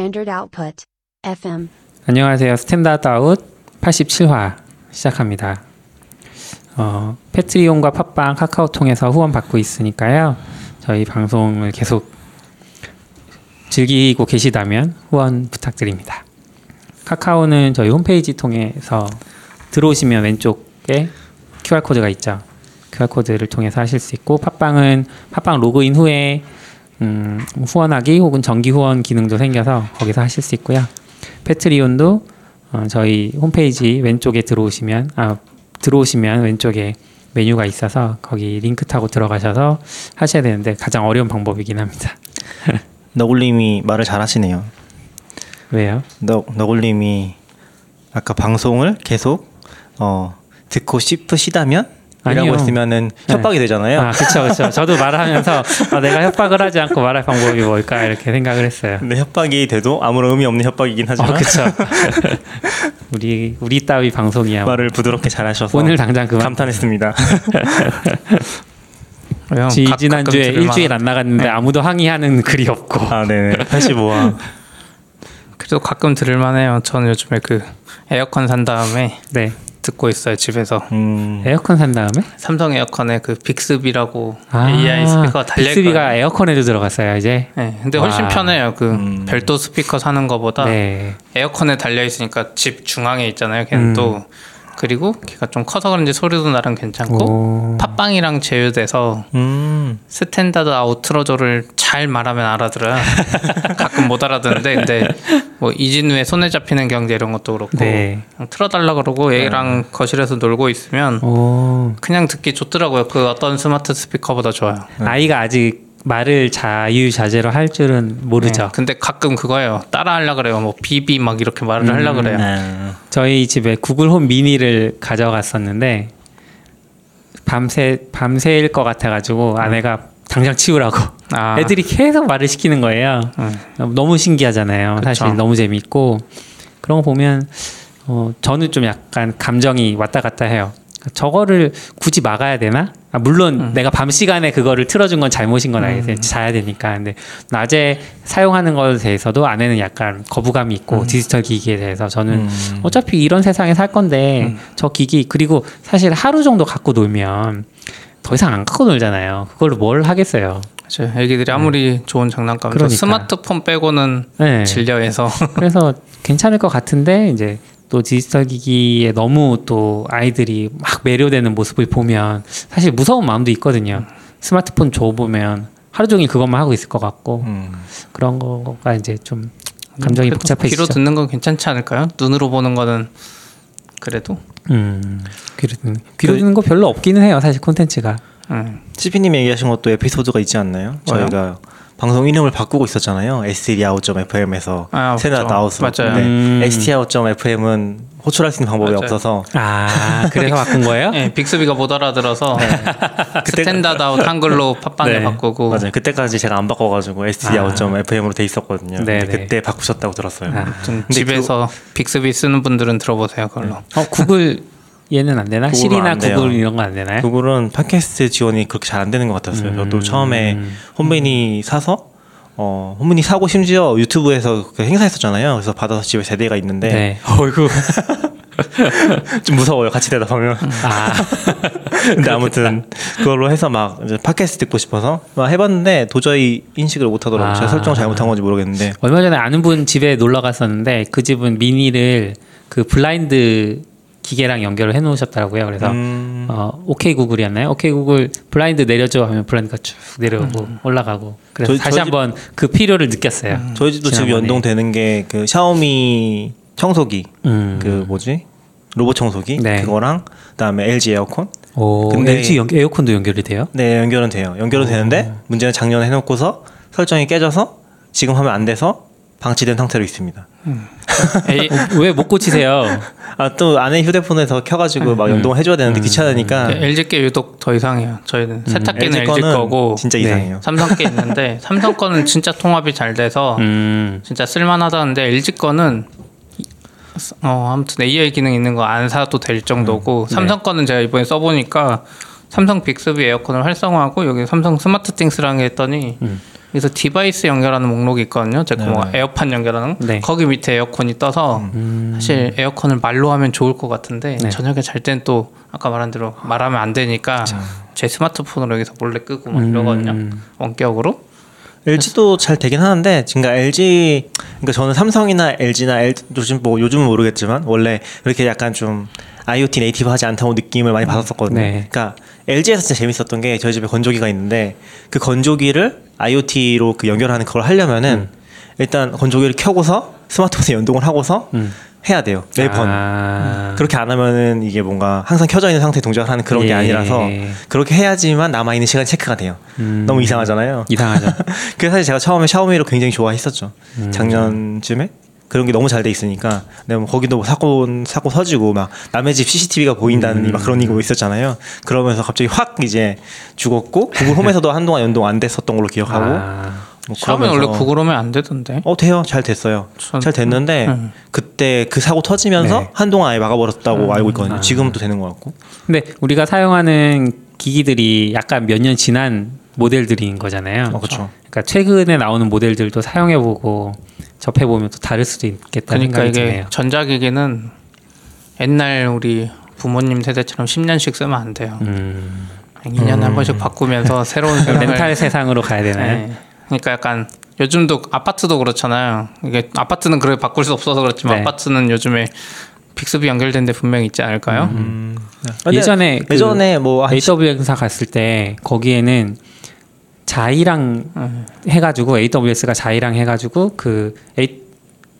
Standard Output. FM. 안녕하세요. Standard Out 87화 시작합니다. 어, Patreon과 팟빵, 카카오 통해서 후원 받고 있으니까요. 저희 방송을 계속 즐기고 계시다면 후원 부탁드립니다. 카카오는 저희 홈페이지 통해서 들어오시면 왼쪽에 QR코드가 있죠. QR코드를 통해서 하실 수 있고 팟빵은 팟빵 로그인 후에 음, 후원하기 혹은 정기 후원 기능도 생겨서 거기서 하실 수 있고요. 패트리온도 어, 저희 홈페이지 왼쪽에 들어오시면 아 들어오시면 왼쪽에 메뉴가 있어서 거기 링크 타고 들어가셔서 하셔야 되는데 가장 어려운 방법이긴 합니다. 너굴님이 말을 잘하시네요. 왜요? 너 너굴님이 아까 방송을 계속 어 듣고 싶으시다면. 이라고 했으면은 네. 협박이 되잖아요. 아 그렇죠 그렇죠. 저도 말하면서 아, 내가 협박을 하지 않고 말할 방법이 뭘까 이렇게 생각을 했어요. 근데 협박이 돼도 아무런 의미 없는 협박이긴 어 하지만 그렇죠. 우리 우리 따위 방송이야. 말을 부드럽게 잘하셔서 오늘 당장 그만. 감탄했습니다. 형, 지 가- 지난 주에 가끔 들을 일주일 안 나갔는데 아무도 항의하는 글이 없고. 아 네네 85화 그래도 가끔 들을만해요. 저는 요즘에 그 에어컨 산 다음에 네. 듣고 있어요 집에서. 음 에어컨 산 다음에 삼성 에어컨에 그 Bixby라고 아, AI 스피커가 달려 Bixby가. 에어컨에도 들어갔어요 이제. 네, 근데 훨씬 와. 편해요. 그 음. 별도 스피커 사는 거보다 네. 에어컨에 달려 있으니까 집 중앙에 있잖아요. 걔는 음. 또 그리고 걔가 좀 커서 그런지 소리도 나름 괜찮고 오. 팟빵이랑 제휴돼서 음. Standard Out 틀어줘를 잘 말하면 알아들어요. 가끔 못 알아듣는데 근데 뭐 이진우의 손에 잡히는 경제 이런 것도 그렇고 네. 틀어달라 그러고 얘랑 거실에서 놀고 있으면 오. 그냥 듣기 좋더라고요. 그 어떤 스마트 스피커보다 좋아요. 아이가 아직 말을 자유자재로 할 줄은 모르죠. 네, 근데 가끔 그거예요. 따라 하려 그래요. 뭐 비비 막 이렇게 말을 하려 그래요. 아, 저희 집에 구글 홈 미니를 가져갔었는데 밤새 밤새일 것 같아가지고 아내가 당장 치우라고 아, 애들이 계속 말을 시키는 거예요. 음. 너무 신기하잖아요. 사실 그쵸. 너무 재밌고 그런 거 보면 어, 저는 좀 약간 감정이 왔다 갔다 해요. 저거를 굳이 막아야 되나? 아, 물론 음. 내가 밤 시간에 그거를 틀어준 건 잘못인 건 알겠어요. 자야 되니까. 근데 낮에 사용하는 것에 대해서도 아내는 약간 거부감이 있고 디지털 기기에 대해서 저는 음. 어차피 이런 세상에 살 건데 음. 저 기기 그리고 사실 하루 정도 갖고 놀면 더 이상 안 갖고 놀잖아요. 그걸로 뭘 하겠어요. 맞아요. 애기들이 아무리 좋은 장난감도 그러니까. 스마트폰 빼고는 네. 질려해서 그래서 괜찮을 것 같은데 이제 또 디지털 기기에 너무 또 아이들이 막 매료되는 모습을 보면 사실 무서운 마음도 있거든요. 스마트폰 줘 보면 하루 종일 그것만 하고 있을 것 같고 음. 그런 거가 이제 좀 감정이 복잡해지죠. 귀로 듣는 건 괜찮지 않을까요? 눈으로 보는 거는 그래도 음, 귀로 듣는 귀로 듣는 거 별로 없기는 해요. 사실 콘텐츠가. 음. CP님 얘기하신 것도 에피소드가 있지 않나요? 저희가 방송 이름을 바꾸고 있었잖아요. stdout.fm에서 아, 세나 그렇죠. Out으로. 맞아요. 근데 음. stdout.fm은 호출할 수 있는 방법이 맞아요. 없어서 아, 그래서 바꾼 거예요? 네, Bixby가 못 알아들어서 Standard Out 한글로 팟빵에 네. 바꾸고 맞아요. 그때까지 제가 안 바꿔가지고 stdout.fm으로 돼 있었거든요. 근데 네네. 그때 바꾸셨다고 들었어요. 아. 집에서 빅스비 쓰는 분들은 들어보세요 그걸로. 어, 구글 얘는 안 되나? 시리나 안 돼요. 구글 이런 건 안 되나요? 구글은 팟캐스트 지원이 그렇게 잘 안 되는 것 같았어요. 저도 음. 처음에 홈미니 사서 어 홈미니 사고 심지어 유튜브에서 그 행사했었잖아요. 그래서 받아서 집에 세 대가 있는데 네. 어이구. 좀 무서워요. 같이 대답하면. 아, 근데 아무튼 그걸로 해서 막 이제 팟캐스트 듣고 싶어서 막 해봤는데 도저히 인식을 못하더라고요. 제가 아. 설정 잘못한 건지 모르겠는데 얼마 전에 아는 분 집에 놀러 갔었는데 그 집은 미니를 그 블라인드 기계랑 연결을 해 놓으셨더라고요. 그래서 음, 어, 오케이 구글이었나요? 오케이 구글 블라인드 내려줘 하면 블라인드가 쭉 내려오고 올라가고 그래서 저희- 다시 저희 한번 그 필요를 느꼈어요. 저희 집도 지금. 연동되는 게 그 샤오미 청소기 음. 그 뭐지 로봇 청소기 네. 그거랑 그다음에 LG 에어컨 오, 근데- LG 연, 에어컨도 연결이 돼요? 네 연결은 돼요. 연결은 되는데 문제는 작년에 해놓고서 설정이 깨져서 지금 하면 안 돼서 방치된 상태로 있습니다. 에이, 왜못 고치세요? 아 또 아내 휴대폰에서 켜가지고 막 연동을 해줘야 되는데 귀찮으니까 LG께 유독 더 이상해요. 저희는 세탁기는 LG, 거는 거고 진짜 네. 이상해요. 삼성 게 있는데 삼성 거는 진짜 통합이 잘 돼서 음. 진짜 쓸만하다는데 LG 거는 어 아무튼 AI 기능 있는 거 안 사도 될 정도고 삼성 거는 제가 이번에 써보니까 삼성 Bixby 에어컨을 활성화하고 여기 삼성 SmartThings랑 했더니 그래서 device 연결하는 목록이 있거든요. 제가 뭐 네. 에어팟 연결하는 네. 거기 밑에 에어컨이 떠서 사실 에어컨을 말로 하면 좋을 것 같은데 네. 저녁에 잘 땐 또 아까 말한 대로 말하면 안 되니까 제 스마트폰으로 여기서 몰래 끄고 막 이러거든요. 음. 원격으로. LG도 잘 되긴 하는데 그러니까 LG 그러니까 저는 삼성이나 LG나 L, 요즘 뭐 요즘은 모르겠지만 원래 이렇게 약간 좀 IoT 네이티브 하지 않다고 느낌을 많이 받았었거든요. 네. 그러니까 LG에서 진짜 재밌었던 게 저희 집에 건조기가 있는데 그 건조기를 IoT로 그 연결하는 그걸 하려면은 일단 건조기를 켜고서 스마트폰에 연동을 하고서 음. 해야 돼요 매번. 아. 그렇게 안 하면은 이게 뭔가 항상 켜져 있는 상태 에 동작을 하는 그런 게 예. 아니라서 그렇게 해야지만 남아 있는 시간이 체크가 돼요. 음. 너무 이상하잖아요. 이상하죠. 그래서 사실 제가 처음에 샤오미를 굉장히 좋아했었죠. 음. 작년쯤에 그런 게 너무 잘 돼 있으니까. 뭐 거기도 뭐 사고 사고 터지고 막 남의 집 CCTV가 보인다는 음. 막 그런 얘기가 있었잖아요. 그러면서 갑자기 확 이제 죽었고 구글 홈에서도 한동안 연동 안 됐었던 걸로 기억하고. 아. 뭐 처음에 원래 구글 오면 안 되던데. 어 돼요 잘 됐어요 전- 잘 됐는데 음. 그때 그 사고 터지면서 네. 한동안 아예 막아버렸다고 알고 있거든요 아. 지금은 또 되는 것 같고 근데 우리가 사용하는 기기들이 약간 몇 년 지난 모델들인 거잖아요. 어, 그쵸. 그러니까 최근에 나오는 모델들도 사용해보고 접해 보면 또 다를 수도 있겠다는 그러니까 생각이 이게 드네요. 전자기기는 옛날 우리 부모님 세대처럼 10년씩 쓰면 안 돼요. 음. 2년에 한 번씩 바꾸면서 새로운 세상을 렌탈 세상으로 가야 되나요? 네. 그러니까 약간 요즘도 아파트도 그렇잖아요. 이게 아파트는 그래 바꿀 수 없어서 그렇지만 네. 아파트는 요즘에 빅스비 연결된 데 분명히 있지 않을까요? 음. 근데 예전에 그 예전에 뭐한 AW 행사 갔을 때 거기에는 자이랑 음. 해가지고 AWS가 자이랑 해가지고 그 A,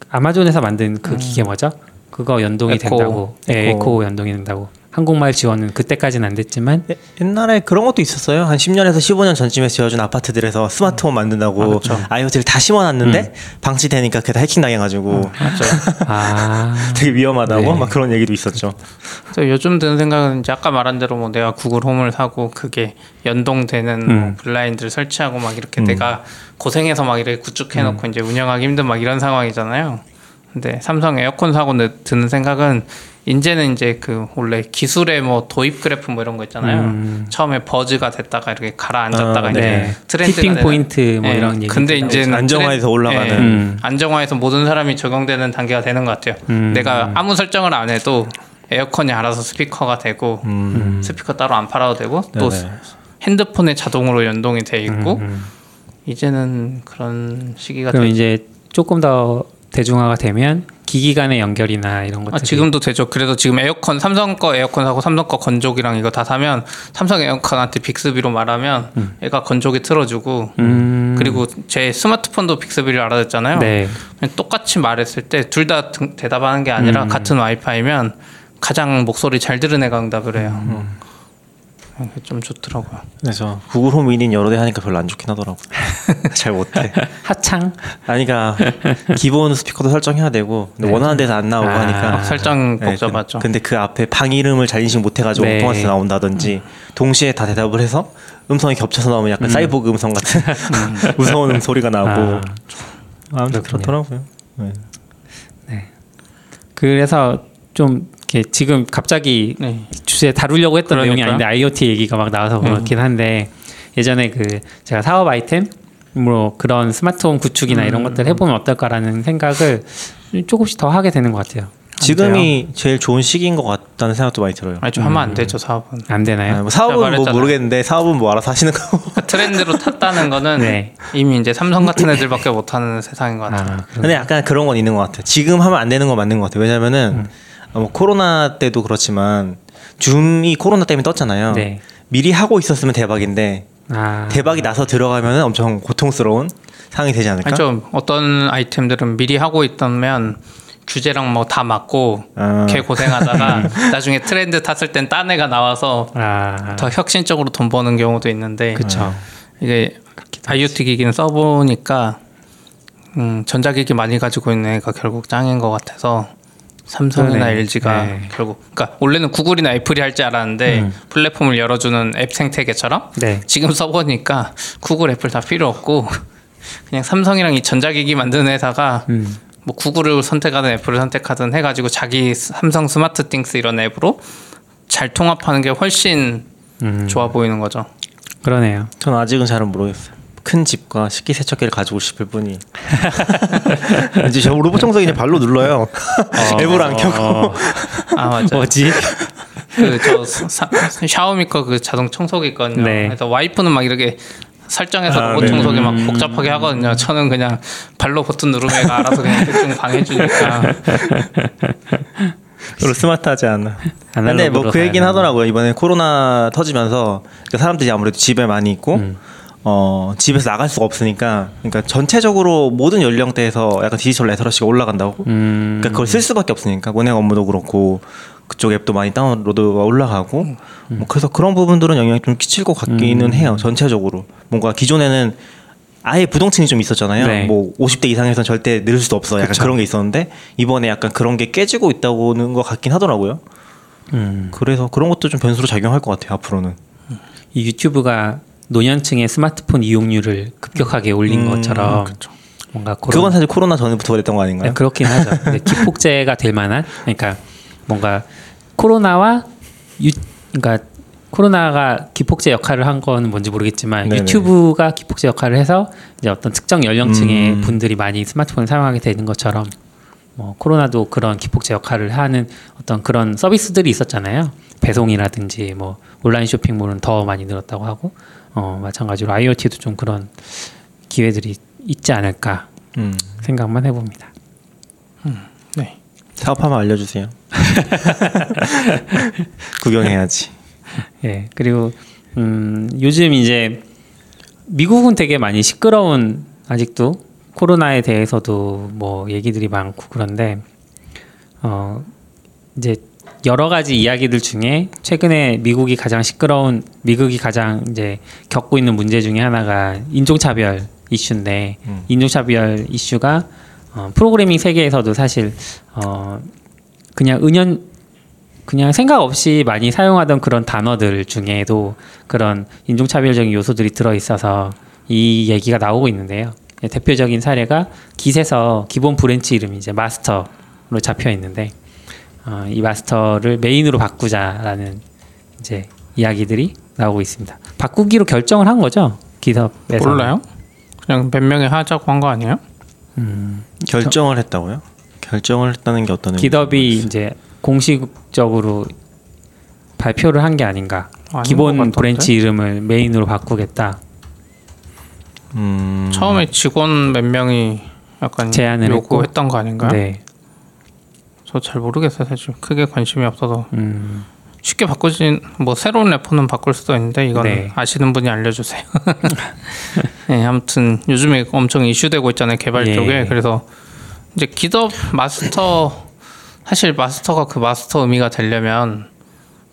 Amazon에서 만든 그 기계 뭐죠? 그거 연동이 음. 에코. 된다고. 네, 에코. 에코 연동이 된다고. 한국말 지원은 그때까지는 안 됐지만 예- 옛날에 그런 것도 있었어요. 한 10년에서 15년 전쯤에 지어준 아파트들에서 스마트홈 만든다고 아, 그렇죠. IoT를 다 심어놨는데 방치되니까 그게 다 해킹 당해가지고 맞죠. 아 되게 위험하다고 네. 막 그런 얘기도 있었죠. 그래서 요즘 드는 생각은 이제 아까 말한 대로 뭐 내가 Google Home을 사고 그게 연동되는 뭐 음. 블라인드를 설치하고 막 이렇게 음. 내가 고생해서 막 이렇게 구축해놓고 이제 운영하기 힘든 막 이런 상황이잖아요. 근데 삼성 에어컨 사고 느- 드는 생각은 이제는 이제 그 원래 기술의 뭐 도입 그래프 뭐 이런 거 있잖아요. 음. 처음에 버즈가 됐다가 이렇게 가라앉았다가 아, 이제 네. 트렌드가 티핑 되는- 포인트 뭐 예. 이런 얘기. 근데 이제는 안정화해서 트렌- 올라가는. 예. 음. 안정화해서 모든 사람이 적용되는 단계가 되는 것 같아요. 음. 내가 아무 설정을 안 해도 에어컨이 알아서 스피커가 되고 음. 스피커 따로 안 팔아도 되고 또 네네. 핸드폰에 자동으로 연동이 돼 있고 음. 이제는 그런 시기가 그럼 돼. 이제 조금 더 대중화가 되면 기기 간의 연결이나 이런 것들이 아, 지금도 되죠. 그래도 지금 에어컨 삼성 거 에어컨 사고 삼성 거 건조기랑 이거 다 사면 삼성 에어컨한테 빅스비로 말하면 얘가 건조기 틀어주고 음. 그리고 제 스마트폰도 빅스비를 알아듣잖아요. 네. 똑같이 말했을 때 둘 다 대답하는 게 아니라 음. 같은 와이파이면 가장 목소리 잘 들은 애가 응답을 해요. 음. 그게 좀 좋더라고요. 그래서 구글 홈 미니 여러 대 하니까 별로 안 좋긴 하더라고. 잘 못해. 하창. 아니 그러니까 기본 스피커도 설정해야 되고 근데 원하는 데서 안 나오고 아. 하니까 설정 네, 복잡하죠. 근- 근데 그 앞에 방 이름을 잘 인식 못 해가지고 네. 엉뚱한 데서 나온다든지 동시에 다 대답을 해서 음성이 겹쳐서 나오면 약간 사이보그 음성 같은 무서운 음 소리가 나고 아. 아무튼. 그렇더라고요. 네. 그래서 좀 지금 갑자기 네. 주제 다루려고 했던 내용이 그러니까요. 아닌데 IoT 얘기가 막 나와서 음. 그렇긴 한데 예전에 그 제가 사업 아이템 뭐 그런 스마트홈 구축이나 이런 음. 것들 해보면 어떨까라는 생각을 조금씩 더 하게 되는 것 같아요. 지금이 제일 좋은 시기인 것 같다는 생각도 많이 들어요. 아니 좀 하면 안 되죠 사업은. 안 되나요? 아, 뭐 사업은 뭐. 모르겠는데 사업은 뭐 알아서 하시는 거고. 그 트렌드로 탔다는 거는 네. 이미 이제 삼성 같은 애들밖에 못하는 세상인 것 같아요. 아, 근데 약간 그런 건 있는 것 같아요. 지금 하면 안 되는 건 맞는 것 같아요. 왜냐면은 어, 뭐 코로나 때도 그렇지만 줌이 코로나 때문에 떴잖아요. 네. 미리 하고 있었으면 대박인데 아, 대박이 나서 들어가면은 엄청 고통스러운 상황이 되지 않을까? 아니 좀 어떤 아이템들은 미리 하고 있다면 규제랑 뭐 다 맞고 아. 개 고생하다가 나중에 트렌드 탔을 땐 딴 애가 나와서 아, 더 혁신적으로 돈 버는 경우도 있는데 그쵸. 이게 IoT 기기는 써보니까 음, 전자기기 많이 가지고 있는 애가 결국 짱인 것 같아서 삼성이나 그러네. LG가 네. 결국 그러니까 원래는 Google이나 Apple이 할 줄 알았는데 음. 플랫폼을 열어주는 앱 생태계처럼 네. 지금 써보니까 Google Apple 다 필요 없고 그냥 삼성이랑 이 전자기기 만드는 회사가 음. 뭐 Google을 선택하든 Apple을 선택하든 해가지고 자기 삼성 SmartThings 이런 앱으로 잘 통합하는 게 훨씬 음. 좋아 보이는 거죠. 그러네요. 저는 아직은 잘은 모르겠어요. 큰 집과 식기세척기를 가지고 싶을 뿐이. 이제 저 로봇 청소기 그냥 발로 눌러요. 앱을 안 켜고. 아 맞아. 뭐지? 그저 샤오미 거 그 자동 청소기 있거든요. 네. 그래서 와이프는 막 이렇게 설정해서 아, 로봇 네. 청소기 막 복잡하게 하거든요. 저는 그냥 발로 버튼 누르면 얘가 알아서 그냥 대충 방해주니까. 별로 스마트하지 않아. 근데 뭐 그 얘기는 하더라고요. 이번에 코로나 터지면서 그러니까 사람들이 아무래도 집에 많이 있고 음. 어 집에서 나갈 수가 없으니까 그러니까 전체적으로 모든 연령대에서 약간 디지털 레터러시가 올라간다고. 음. 그러니까 그걸 쓸 수밖에 없으니까 은행 업무도 그렇고 그쪽 앱도 많이 다운로드가 올라가고 음. 뭐 그래서 그런 부분들은 영향이 좀 끼칠 것 같기는 해요. 전체적으로 뭔가 기존에는 아예 부동층이 좀 있었잖아요. 네. 뭐 50대 이상에서는 절대 늘 수도 없어. 약간 그쵸. 그런 게 있었는데 이번에 약간 그런 게 깨지고 있다고는 것 같긴 하더라고요. 음. 그래서 그런 것도 좀 변수로 작용할 것 같아요. 앞으로는. 이 유튜브가 노년층의 스마트폰 이용률을 급격하게 올린 음, 것처럼 뭔가 그런 그건 사실 코로나 전부터 그랬던 거 아닌가요? 네, 그렇긴 하죠. 기폭제가 될 만한 그러니까 뭔가 코로나와 유 그러니까 코로나가 기폭제 역할을 한 거는 뭔지 모르겠지만 네네. 유튜브가 기폭제 역할을 해서 이제 어떤 특정 연령층의 음. 분들이 많이 스마트폰을 사용하게 되는 것처럼 뭐 코로나도 그런 기폭제 역할을 하는 어떤 그런 서비스들이 있었잖아요. 배송이라든지 뭐 온라인 쇼핑몰은 더 많이 늘었다고 하고 어 마찬가지로 IoT도 좀 그런 기회들이 있지 않을까 음. 생각만 해봅니다. 네. 사업하면 알려주세요. 구경해야지. 예 그리고 음 요즘 이제 미국은 되게 많이 시끄러운 아직도 코로나에 대해서도 뭐 얘기들이 많고 그런데 어 이제 여러 가지 이야기들 중에 최근에 미국이 가장 시끄러운 미국이 가장 이제 겪고 있는 문제 중에 하나가 인종차별 이슈인데 음. 인종차별 이슈가 어, 프로그래밍 세계에서도 사실 어 그냥 은연 그냥 생각 없이 많이 사용하던 그런 단어들 중에도 그런 인종차별적인 요소들이 들어 있어서 이 얘기가 나오고 있는데요. 예, 대표적인 사례가 Git에서 기본 branch 이름이 이제 master로 잡혀 있는데 어, 이 master를 main으로 바꾸자라는 이제 이야기들이 나오고 있습니다. 바꾸기로 결정을 한 거죠 기업에서. 몰라요? 그냥 몇 명이 하자고 한 거 아니에요? 결정을 했다고요? 결정을 했다는 게 어떤 기업이 이제 공식적으로 발표를 한 게 아닌가. 기본? branch 이름을 main으로 바꾸겠다. 음. 처음에 직원 몇 명이 약간 제안을 요구했던 거 아닌가요? 네. 저 잘 모르겠어요 사실 크게 관심이 없어서 음, 쉽게 바꾸진 뭐 새로운 repo는 바꿀 수도 있는데 이건 네. 아시는 분이 알려주세요. 네, 아무튼 요즘에 엄청 이슈되고 있잖아요 개발 예. 쪽에 그래서 이제 기업 마스터 사실 master가 그 마스터 의미가 되려면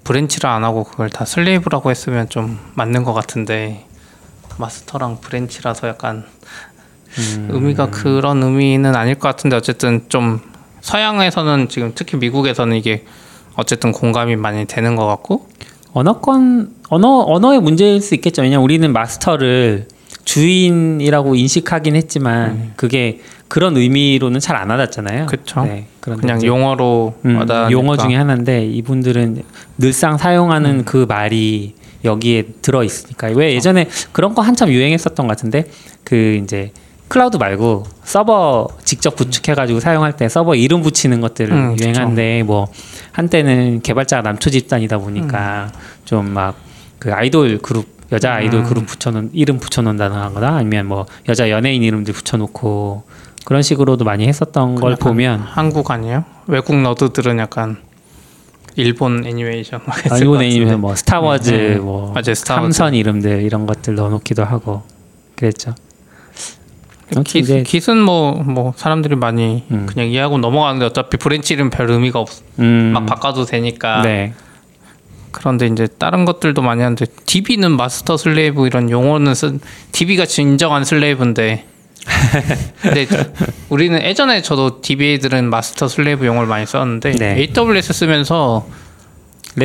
branch를 안 하고 그걸 다 slave라고 했으면 좀 맞는 것 같은데 master랑 branch라서 약간 음. 의미가 그런 의미는 아닐 것 같은데 어쨌든 좀 서양에서는 지금 특히 미국에서는 이게 어쨌든 공감이 많이 되는 것 같고 언어권 언어 언어의 문제일 수 있겠죠. 왜냐 면 우리는 master를 주인이라고 인식하긴 했지만 그게 그런 의미로는 잘 안 와닿잖아요. 그쵸. 네, 그냥 이제, 용어로 음. 용어 중에 하나인데 이분들은 늘상 사용하는 그 말이 여기에 들어 있으니까 왜 예전에 그런 거 한참 유행했었던 것 같은데 그 이제 클라우드 말고 서버 직접 구축해가지고 사용할 때 서버 이름 붙이는 것들을 음, 그쵸. 유행한데 뭐 한때는 개발자가 남초 집단이다 보니까 좀막 그 아이돌 그룹 여자 아이돌 음. 그룹 붙여놓은 이름 붙여놓는다거나 아니면 뭐 여자 연예인 이름들 붙여놓고 그런 식으로도 많이 했었던 걸 보면 한국 아니에요? 외국 너드들은 약간 일본 애니메이션 것 일본. 애니메이션 뭐 스타워즈 음, 뭐 맞아요, 스타워즈. 삼선 이름들 이런 것들 넣어놓기도 하고 그랬죠. 기, 이제 깃은 뭐, 뭐 사람들이 많이 음. 그냥 이해하고 넘어가는데 어차피 브랜치 이름 별 의미가 없, 음, 막 바꿔도 되니까 네, 그런데 이제 다른 것들도 많이 하는데 DB는 master slave 이런 용어는 쓴 DB가 진정한 slave인데 근데 우리는 예전에 저도 DBA들은 master slave 용어를 많이 썼는데 네. AWS 쓰면서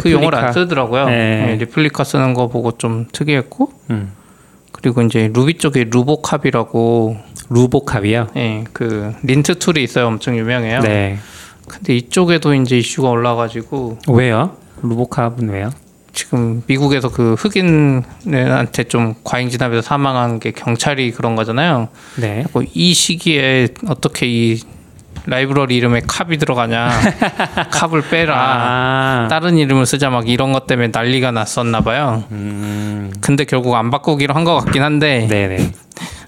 그 용어를 안 쓰더라고요. 네. 네, 리플리카 쓰는 거 보고 좀 특이했고 음, 그리고 이제 루비 쪽에 rubocop이라고 rubocop이요. 예, 그 lint tool이 있어요. 엄청 유명해요. 네, 근데 이쪽에도 이제 이슈가 올라가지고 왜요? 루보캅은 왜요? 지금 미국에서 그 흑인한테 좀 과잉 진압에서 사망한 게 경찰이 그런 거잖아요. 네. 뭐이 시기에 어떻게 이 라이브러리 이름에 캅이 들어가냐? 캅을 빼라. 아. 다른 이름을 쓰자 막 이런 것 때문에 난리가 났었나 봐요. 음. 근데 결국 안 바꾸기로 한 것 같긴 한데 네네.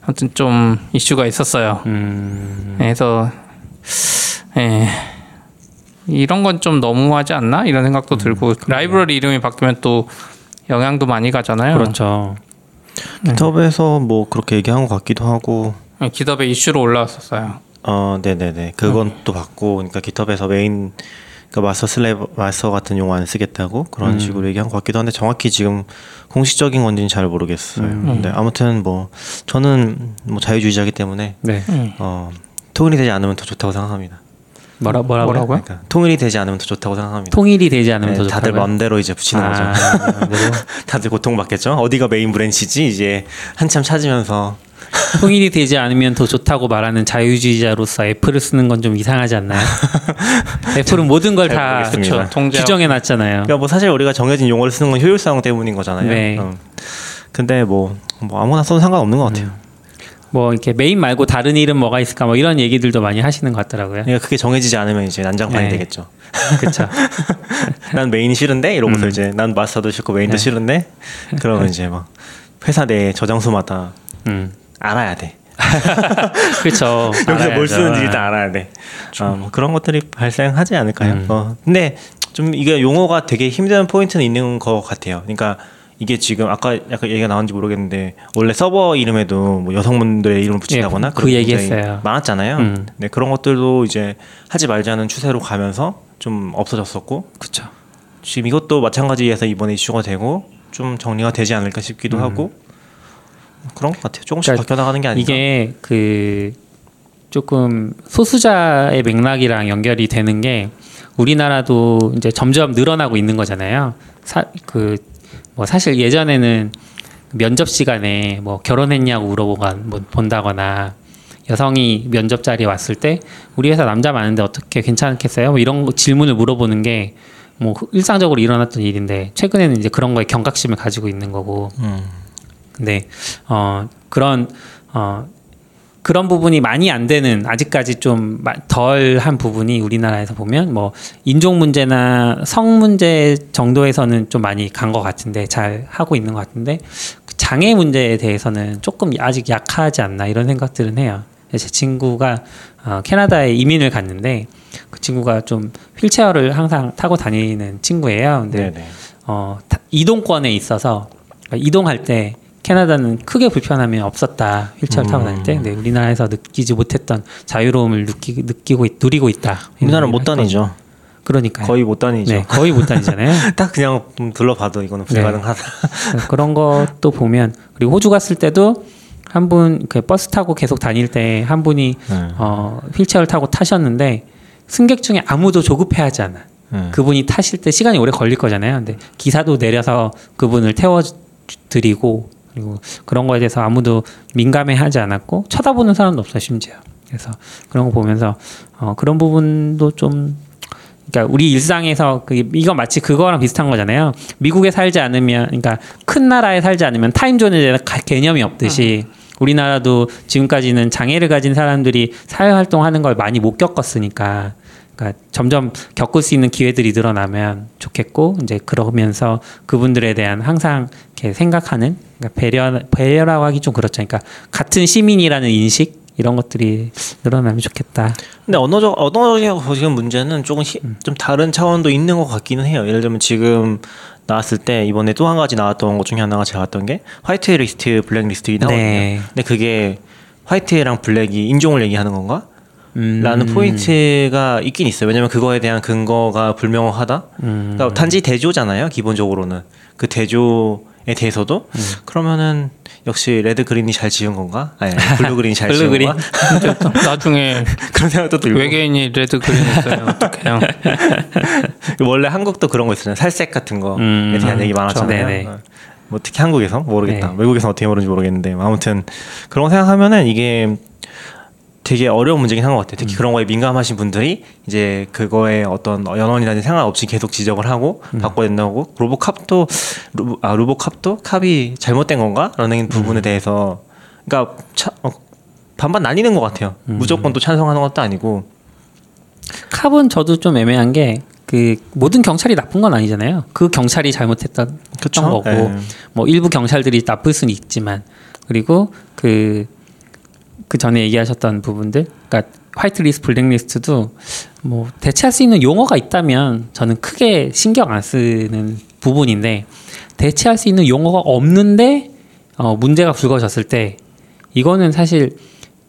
아무튼 좀 이슈가 있었어요. 음. 그래서 예. 이런 건 좀 너무하지 않나 이런 생각도 들고 라이브러리 이름이 바뀌면 또 영향도 많이 가잖아요. 그렇죠. GitHub에서 뭐 그렇게 얘기한 것 같기도 하고 예, GitHub에 이슈로 올라왔었어요. 어, 네 네 네. 그건 또 받고, 그러니까 GitHub에서 메인, 그러니까 master slave, master 같은 용어 안 쓰겠다고 그런 식으로 얘기한 것 같기도 한데 정확히 지금 공식적인 건지는 잘 모르겠어요. 근데 아무튼 뭐 저는 뭐 자유주의자이기 때문에 네. 어, 통일이 되지 않으면 더 좋다고 생각합니다. 뭐라 뭐라고요? 뭐라고요? 그러니까 통일이 되지 않으면 더 좋다고 생각합니다. 통일이 되지 않으면 네, 더 다들 좋다고요? 맘대로 이제 붙이는 거죠. 아, 맘대로. 다들 고통받겠죠. 어디가 메인 branch지 이제 한참 찾으면서 통일이 되지 않으면 더 좋다고 말하는 자유주의자로서 애플을 쓰는 건 좀 이상하지 않나요? 애플은 모든 걸잘다 규정해 놨잖아요. 그러니까 뭐 사실 우리가 정해진 용어를 쓰는 건 효율성 때문인 거잖아요. 네. 음. 근데 뭐, 뭐 아무나 써도 상관없는 것 같아요. 뭐 이렇게 메인 말고 다른 이름 뭐가 있을까 뭐 이런 얘기들도 많이 하시는 것 같더라고요. 그러니까 그게 정해지지 않으면 이제 난장판이 네. 되겠죠. 그렇죠. 난 메인이 싫은데 이러고서 음. 이제 난 master도 싫고 메인도 네. 싫은데 그러면 이제 막 회사 내 저장소마다 음. 알아야 돼. 그렇죠. 여기서 뭘. 쓰는지 일단 알아야 돼. 아, 뭐 그런 것들이 발생하지 않을까요? 음. 어, 근데 좀 이게 용어가 되게 힘든 포인트는 있는 것 같아요. 그러니까 이게 지금 아까 약간 얘기가 나온지 모르겠는데 원래 서버 이름에도 뭐 여성분들의 이름을 붙인다거나 예, 그 그런 게 얘기 굉장히 했어요. 많았잖아요. 음. 네, 그런 것들도 이제 하지 말자는 추세로 가면서 좀 없어졌었고 그렇죠. 지금 이것도 마찬가지에서 이번에 이슈가 되고 좀 정리가 되지 않을까 싶기도 하고 그런 것 같아요. 조금씩 음. 그러니까 바뀌어 나가는 게 아닌가. 이게 그 조금 소수자의 맥락이랑 연결이 되는 게 우리나라도 이제 점점 늘어나고 있는 거잖아요. 사, 그, 뭐 사실 예전에는 면접 시간에 뭐 결혼했냐고 물어보고 뭐 본다거나 여성이 면접 자리에 왔을 때 우리 회사 남자 많은데 어떻게 괜찮겠어요? 뭐 이런 거 질문을 물어보는 게 뭐 일상적으로 일어났던 일인데 최근에는 이제 그런 거에 경각심을 가지고 있는 거고 음. 근데 어 그런 어 그런 부분이 많이 안 되는 아직까지 좀 덜한 부분이 우리나라에서 보면 뭐 인종 문제나 성 문제 정도에서는 좀 많이 간 것 같은데 잘 하고 있는 것 같은데 그 장애 문제에 대해서는 조금 아직 약하지 않나 이런 생각들은 해요. 제 친구가 어, 캐나다에 이민을 갔는데 그 친구가 좀 휠체어를 항상 타고 다니는 친구예요. 근데 네네. 어, 타- 이동권에 있어서 그러니까 이동할 때 캐나다는 크게 불편함이 없었다 휠체어 를 타고 다닐 때 근데 우리나라에서 느끼지 못했던 자유로움을 느끼, 느끼고 있- 누리고 있다 우리나라 못 다니죠. 그러니까요 거의 못 다니죠. 네, 거의 못 다니잖아요 딱 그냥 좀 둘러봐도 이거는 불가능하다. 그런 것도 보면 그리고 호주 갔을 때도 한 분 그 버스 타고 계속 다닐 때 한 분이 네. 어, 휠체어를 타고 타셨는데 승객 중에 아무도 조급해하지 않아 네. 그분이 타실 때 시간이 오래 걸릴 거잖아요. 근데 기사도 내려서 그분을 태워 드리고 그리고 그런 거에 대해서 아무도 민감해 하지 않았고 쳐다보는 사람도 없어 요 심지어. 그래서 그런 거 보면서 어, 그런 부분도 좀 그러니까 우리 일상에서 그 이거 마치 그거랑 비슷한 거잖아요. 미국에 살지 않으면 그러니까 큰 나라에 살지 않으면 타임존에 대한 가- 개념이 없듯이 우리나라도 지금까지는 장애를 가진 사람들이 사회 활동하는 걸 많이 못 겪었으니까 그러니까 점점 겪을 수 있는 기회들이 늘어나면 좋겠고 이제 그러면서 그분들에 대한 항상 이렇게 생각하는 그러니까 배려 배려라고 하기 좀 그렇죠. 그러니까 같은 시민이라는 인식 이런 것들이 늘어나면 좋겠다. 근데 언어적 언어적 지금 문제는 조금 히- 좀 다른 차원도 있는 것 같기는 해요. 예를 들면 지금 나왔을 때 이번에 또 한 가지 나왔던 것 중에 하나가 제가 봤던 게 white list, 블랙리스트 나거든요. 네. 근데 그게 white랑 black이 인종을 얘기하는 건가? 음. 라는 포인트가 있긴 있어요. 왜냐면 그거에 대한 근거가 불명확하다. 음. 그러니까 단지 대조잖아요. 기본적으로는 그 대조에 대해서도 음. 그러면은 역시 red green이 잘 지은 건가? 아니 blue green이 잘 blue 지은 green? 건가? 나중에 그런 생각도 들고 외계인이 red green 있어요. 어떡해요? 원래 한국도 그런 거 있잖아요. 살색 같은 거에 음, 대한 얘기. 많았잖아요. 네네. 어. 뭐 특히 한국에서 모르겠다. 네. 외국에서 어떻게 모르는지 모르겠는데 아무튼 그런 거 생각하면은 이게 되게 어려운 문제긴 한 것 같아요. 특히 그런 거에 민감하신 분들이 이제 그거에 어떤 연원이라든지 상관없이 계속 지적을 하고 바꿔야 된다고 rubocop도 로보, 아 로보캅도 캅이 잘못된 건가라는 부분에 대해서 그러니까 차, 어, 반반 나뉘는 것 같아요. 무조건 또 찬성하는 것도 아니고 캅은 저도 좀 애매한 게 그 모든 경찰이 나쁜 건 아니잖아요. 그 경찰이 잘못했던? 거고 예. 뭐 일부 경찰들이 나쁠 수는 있지만 그리고 그, 그 전에 얘기하셨던 부분들, 그러니까 화이트리스트, 블랙리스트도 뭐 대체할 수 있는 용어가 있다면 저는 크게 신경 안 쓰는 부분인데 대체할 수 있는 용어가 없는데 어, 문제가 불거졌을 때 이거는 사실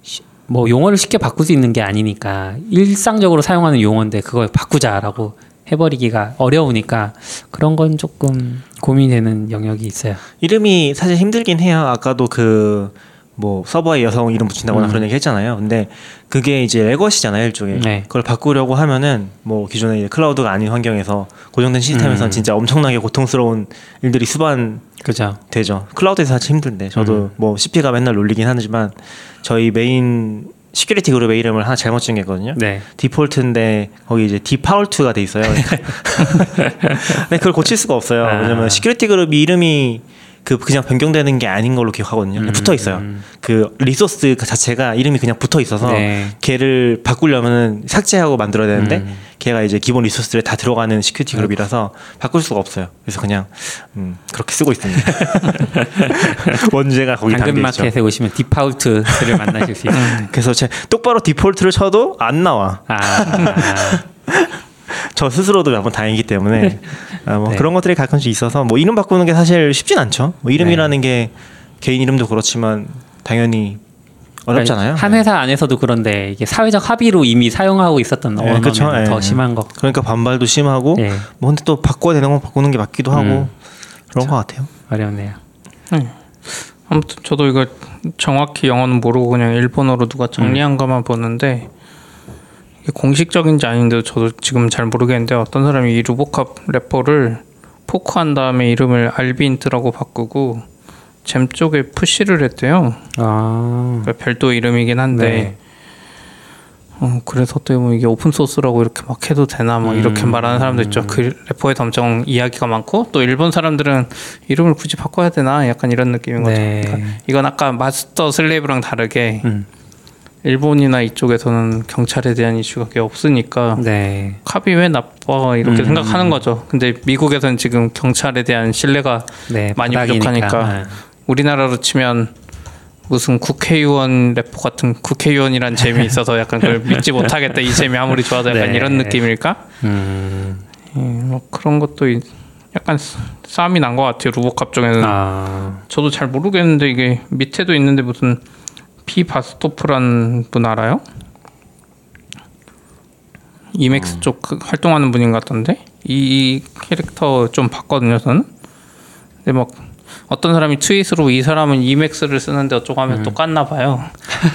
시- 뭐 용어를 쉽게 바꿀 수 있는 게 아니니까 일상적으로 사용하는 용어인데 그걸 바꾸자라고 해버리기가 어려우니까 그런 건 조금 고민되는 영역이 있어요. 이름이 사실 힘들긴 해요. 아까도 그 뭐 서버에 여성 이름 붙인다거나 음. 그런 얘기 했잖아요. 근데 그게 이제 레거시잖아요, 일종의. 네. 그걸 바꾸려고 하면은 뭐 기존의 클라우드가 아닌 환경에서 고정된 시스템에서는 음. 진짜 엄청나게 고통스러운 일들이 수반 그죠? 되죠. cloud에서 사실 힘든데 저도 음. 뭐 CP가 맨날 놀리긴 하지만 저희 메인 security group의 이름을 하나 잘못 지은 게 있거든요. 네. default인데 거기 이제 defualt가 돼 있어요. 근데 그걸 고칠 수가 없어요. 아. 왜냐면 security group이 이름이 그 그냥 변경되는 게 아닌 걸로 기억하거든요. 음, 붙어 있어요. 음. 그 resource 그 자체가 이름이 그냥 붙어 있어서 네. 걔를 바꾸려면은 삭제하고 만들어야 되는데 음. 걔가 이제 기본 resource들에 다 들어가는 security group이라서 바꿀 수가 없어요. 그래서 그냥 음, 그렇게 쓰고 있습니다. 원죄가 거기 담겨 있죠. 당근 마켓에 오시면 디파울트를 만나실 수 있어요. 그래서 제 똑바로 디폴트를 쳐도 안 나와. 아, 아, 저 스스로도 몇번 다행이기 때문에 아, 뭐 네. 그런 것들이 가끔씩 있어서 뭐 이름 바꾸는 게 사실 쉽진 않죠. 뭐 이름이라는 게 개인 이름도 그렇지만 당연히 어렵잖아요. 한 회사 안에서도 그런데 이게 사회적 합의로 이미 사용하고 있었던 네, 언어면 그쵸. 더 예. 심한 거. 그러니까 반발도 심하고 예, 뭐 근데 또 바꿔야 되는 건 바꾸는 게 맞기도 하고 음. 그런 것 같아요. 어렵네요. 아무튼 저도 이거 정확히 영어는 모르고 그냥 일본어로 누가 정리한 것만 보는데 공식적인지 아닌데도 저도 지금 잘 모르겠는데 어떤 사람이 이 루보캅 래퍼를 포크한 다음에 이름을 알비인트라고 바꾸고 잼 쪽에 푸시를 했대요. 아, 그러니까 별도 이름이긴 한데 네. 어, 그래서 또뭐 이게 open source라고 이렇게 막 해도 되나 막 이렇게 음. 말하는 사람도 있죠. 그 래퍼에도 엄청 이야기가 많고 또 일본 사람들은 이름을 굳이 바꿔야 되나 약간 이런 느낌인 거죠. 네. 그러니까 이건 아까 master slave랑 다르게 음, 일본이나 이쪽에서는 경찰에 대한 이슈가 꽤 없으니까 네. cop이 왜 나빠 이렇게 음. 생각하는 거죠. 근데 미국에서는 지금 경찰에 대한 신뢰가 네, 많이 바닥이니까. 부족하니까. 아, 우리나라로 치면 무슨 국회의원 래퍼 같은 국회의원이란 재미 있어서 약간 그걸 믿지 못하겠다 이 재미 아무리 좋아도 약간 네. 이런 느낌일까? 음, 예, 뭐 그런 것도 있- 약간 싸- 싸움이 난 것 같아요 루보캅 쪽에는 아, 저도 잘 모르겠는데 이게 밑에도 있는데 무슨 비 바스토프란 분 알아요? 이맥스 쪽그 활동하는 분인 것 같던데 이 캐릭터 좀 봤거든요 저는 근데 막 어떤 사람이 tweet으로 이 사람은 Emacs를 쓰는데 어쩌고 하면 또 깠나 봐요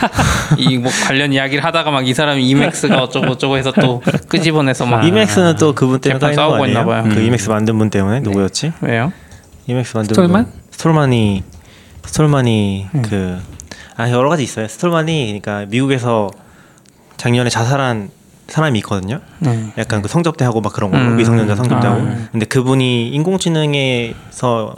이 뭐 관련 이야기를 하다가 막 이 사람이 Emacs가 어쩌고 저쩌고 해서 또 끄집어내서 막 아. Emacs는 또 그분 때문에 싸우고 아니에요? 있나 봐요. 그 음. Emacs 만든 분 때문에 누구였지? 왜요? Emacs 만든 스톨만? 분. 스톨만이 스톨만이 음. 그 아 여러 가지 있어요. 스톨만이 그러니까 미국에서 작년에 자살한 사람이 있거든요. 네. 약간 그 성접대하고 막 그런 거 음. 미성년자 성접대하고. 아. 근데 그분이 인공지능에서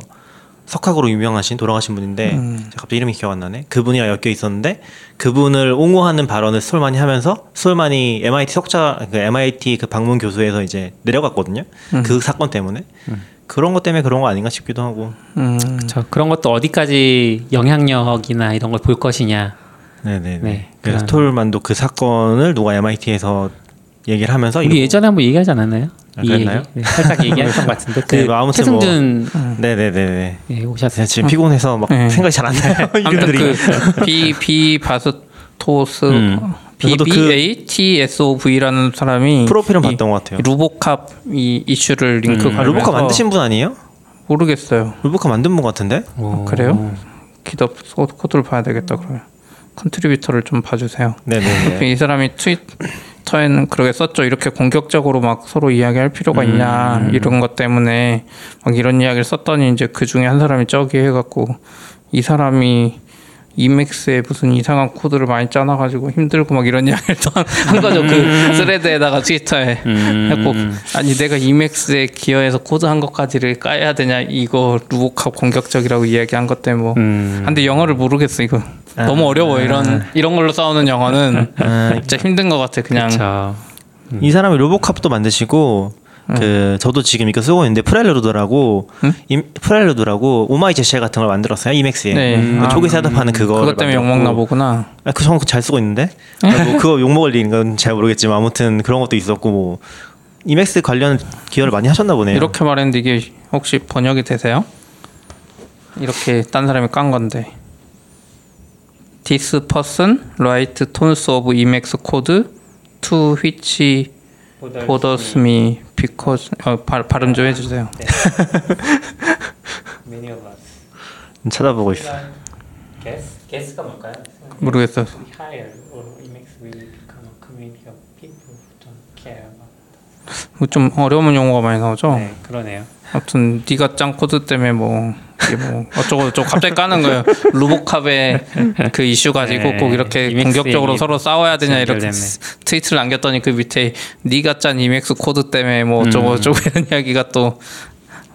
석학으로 유명하신 돌아가신 분인데 음. 갑자기 이름이 기억 안 나네. 그분이랑 엮여 있었는데 그분을 옹호하는 발언을 스톨만이 하면서 스톨만이 MIT 석자 그 MIT 그 방문 교수에서 이제 내려갔거든요. 음. 그 사건 때문에 그런 것 때문에 그런 거 아닌가 싶기도 하고. 음. 저 그런 것도 어디까지 영향력이나 이런 걸 볼 것이냐. 네네네. 네, 그래서 그런- 스톨만도 그 사건을 누가 MIT에서 얘기를 하면서 우리 이거- 예전에 한번 얘기하지 않았나요? 아, 이 그랬나요? 얘기? 네, 살짝 얘기했던 것 같은데 그 네, 뭐 아무튼 뭐- 최승준 네네네네. 예, 오셨어요. 지금 피곤해서 막 네. 생각이 잘 안 나요. 아무튼 이름들이. 그 비 비 바스토스 음. 그- BBATSOV라는 사람이 프로필은 이 봤던 것 같아요. 루보캅 이 이슈를 링크 음. 관련해서 루보카 만드신 분 아니에요? 모르겠어요. 루보카 만든 분 같은데? 오. 그래요? 기덥 소- 코드를 봐야 되겠다 그러면 컨트리뷰터를 좀 봐주세요. 네네네. 이 사람이 트위터에는 그렇게 썼죠. 이렇게 공격적으로 막 서로 이야기할 필요가 있냐 이런 것 때문에 막 이런 이야기를 썼더니 이제 그 중에 한 사람이 저기 해갖고 이 사람이 Emacs에 무슨 이상한 코드를 많이 짜놔가지고 힘들고 막 이런 이야기를 또한 거죠. 그 스레드에다가 트위터에 음. 했고 아니 내가 Emacs에 기여해서 코드 한 것까지를 까야 되냐 이거 RuboCop 공격적이라고 이야기한 것 때문에 뭐. 음. 근데 영어를 모르겠어 이거. 너무 어려워 이런 이런 걸로 싸우는 영어는. 진짜 힘든 것 같아 그냥. 그렇죠. 이 사람이 RuboCop도 만드시고 그 저도 지금 이거 쓰고 있는데 프렐루드라고 임- 프렐루드라고 오마이제쉘 같은 걸 만들었어요 Emacs에. 네. 그 아, 초기 setup하는 그거 그것 때문에 욕 먹나 보구나. 아, 그 저는 잘 쓰고 있는데. 아, 뭐 그거 욕 먹을 일인 잘 모르겠지만 아무튼 그런 것도 있었고 뭐 Emacs 관련 기여를 많이 하셨나 보네요. 이렇게 말했는데 이게 혹시 번역이 되세요? 이렇게 딴 사람이 깐 건데. This person write tons of Emacs code to which me because 어, 발, 발음 좀 해주세요. 찾아보고 있어. guess guess가 뭘까요? 모르겠어. hire or Emacs will become a community of people who don't care about. 뭐좀 어려운 용어가 많이 나오죠. 네, 그러네요. 아무튼 네가 짠 코드 때문에 뭐 이게 뭐 어쩌고 저쩌고 갑자기 까는 거예요. RuboCop의 그 이슈 가지고 네, 꼭 이렇게 공격적으로 서로 싸워야 되냐 이렇게. 스- tweet을 남겼더니 그 밑에 네가 짠 Emacs 코드 때문에 뭐 어쩌고 음. 저쩌고 이런 이야기가 또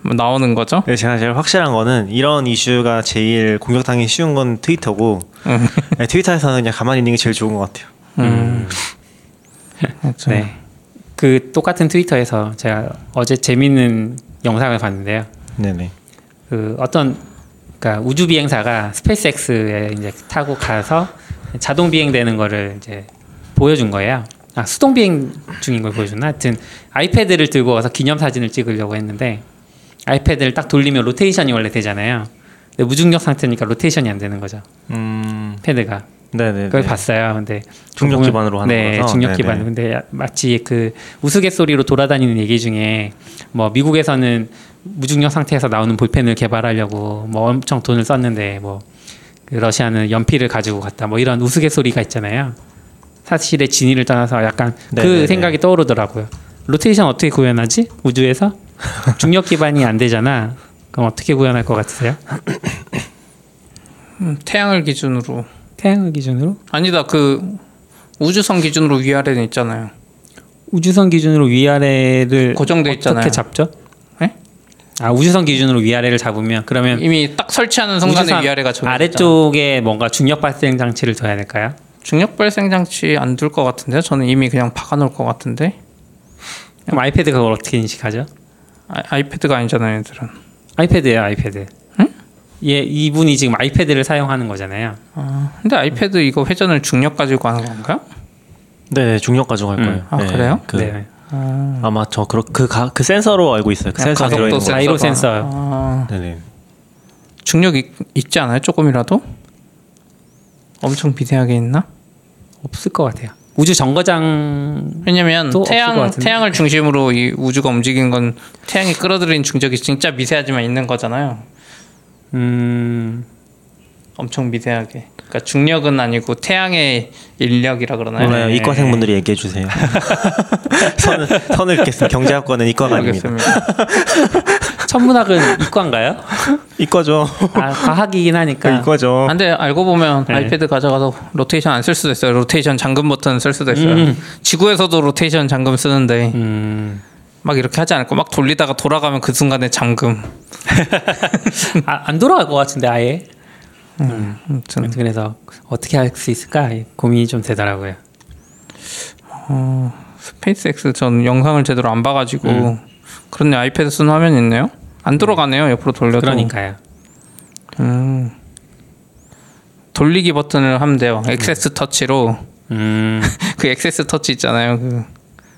나오는 거죠. 근데 제가 제일 확실한 거는 이런 이슈가 제일 공격당하기 쉬운 건 트위터고 네, 트위터에서는 그냥 가만히 있는 게 제일 좋은 것 같아요. 음. 그렇죠. 네. 그 똑같은 트위터에서 제가 어제 재밌는 영상을 봤는데요. 네네. 그 어떤 그러니까 우주 비행사가 스페이스X에 이제 타고 가서 자동 비행되는 거를 이제 보여준 거예요. 아 수동 비행 중인 걸 보여줬나? 하여튼 아이패드를 들고 와서 기념 사진을 찍으려고 했는데 아이패드를 딱 돌리면 로테이션이 원래 되잖아요. 근데 무중력 상태니까 로테이션이 안 되는 거죠. 음, 패드가. 네네. 그걸 봤어요. 근데 중력 기반으로 하는 네, 거라서? 중력. 기반. 근데 마치 그 우스갯소리로 돌아다니는 얘기 중에 뭐 미국에서는 무중력 상태에서 나오는 볼펜을 개발하려고 뭐 엄청 돈을 썼는데 뭐 그 러시아는 연필을 가지고 갔다 뭐 이런 우스갯소리가 있잖아요. 사실의 진위를 떠나서 약간 그 네네네. 생각이 떠오르더라고요. 로테이션 어떻게 구현하지? 우주에서 중력 기반이 안 되잖아. 그럼 어떻게 구현할 것 같으세요? 음, 태양을 기준으로 태양을 기준으로? 아니다 그 우주선 기준으로 위아래는 있잖아요. 우주선 기준으로 위아래를 고정돼 있잖아요. 어떻게 잡죠? 네? 아 우주선 기준으로 위아래를 잡으면 그러면 이미 딱 설치하는 순간에 위아래가 정해져 아래쪽에 뭔가 중력 발생 장치를 둬야 될까요? 중력 발생 장치 안 둘 것 같은데요. 저는 이미 그냥 박아놓을 것 같은데 그럼 아이패드 그걸 어떻게 인식하죠? 아, 아이패드가 아니잖아요, 얘들은. 아이패드예요, 아이패드. 예, 이분이 지금 아이패드를 사용하는 거잖아요. 아, 근데 아이패드 이거 회전을 중력 가지고 하는 건가요? 네, 중력 가지고 할 음. 거예요. 아, 네, 그래요? 그, 네. 아마 저 그그 그, 가- 그 센서로 알고 있어요. 그 그냥 센서 가속도 들어있는 거. 센서가- 센서. 아, 네네. 중력 이, 있지 않아요? 조금이라도? 엄청 비대하게 있나? 없을 것 같아요. 우주 정거장 왜냐면 태양. 태양을 중심으로 이 우주가 움직인 건 태양이 끌어들인 중력이 진짜 미세하지만 있는 거잖아요. 음, 엄청 미세하게. 그러니까 중력은 아니고 태양의 인력이라 그러나요? 몰라요. 네. 이과생 분들이 얘기해 주세요. 선을 선을 긋겠습니다. 경제학과는 이과가 아닙니다. 천문학은 이과인가요? 이과죠. 아, 과학이긴 하니까. 이과죠. 아, 근데 알고 보면 네. 아이패드 가져가서 로테이션 안 쓸 수도 있어요. 로테이션 잠금 버튼 쓸 수도 있어요. 음. 지구에서도 로테이션 잠금 쓰는데 음, 막 이렇게 하지 않을까? 막 돌리다가 돌아가면 그 순간에 잠금. 아, 안 돌아갈 것 같은데 아예. 아무튼 그래서 어떻게 할 수 있을까 고민이 좀 되더라고요. 스페이스X 전 영상을 제대로 안 봐가지고 음. 그런데 아이패드 쓰는 화면 있네요. 안 들어가네요. 옆으로 돌려도. 그러니까요. 음. 돌리기 버튼을 하면 돼요. 액세스 터치로 음, 그 액세스 터치 있잖아요. 그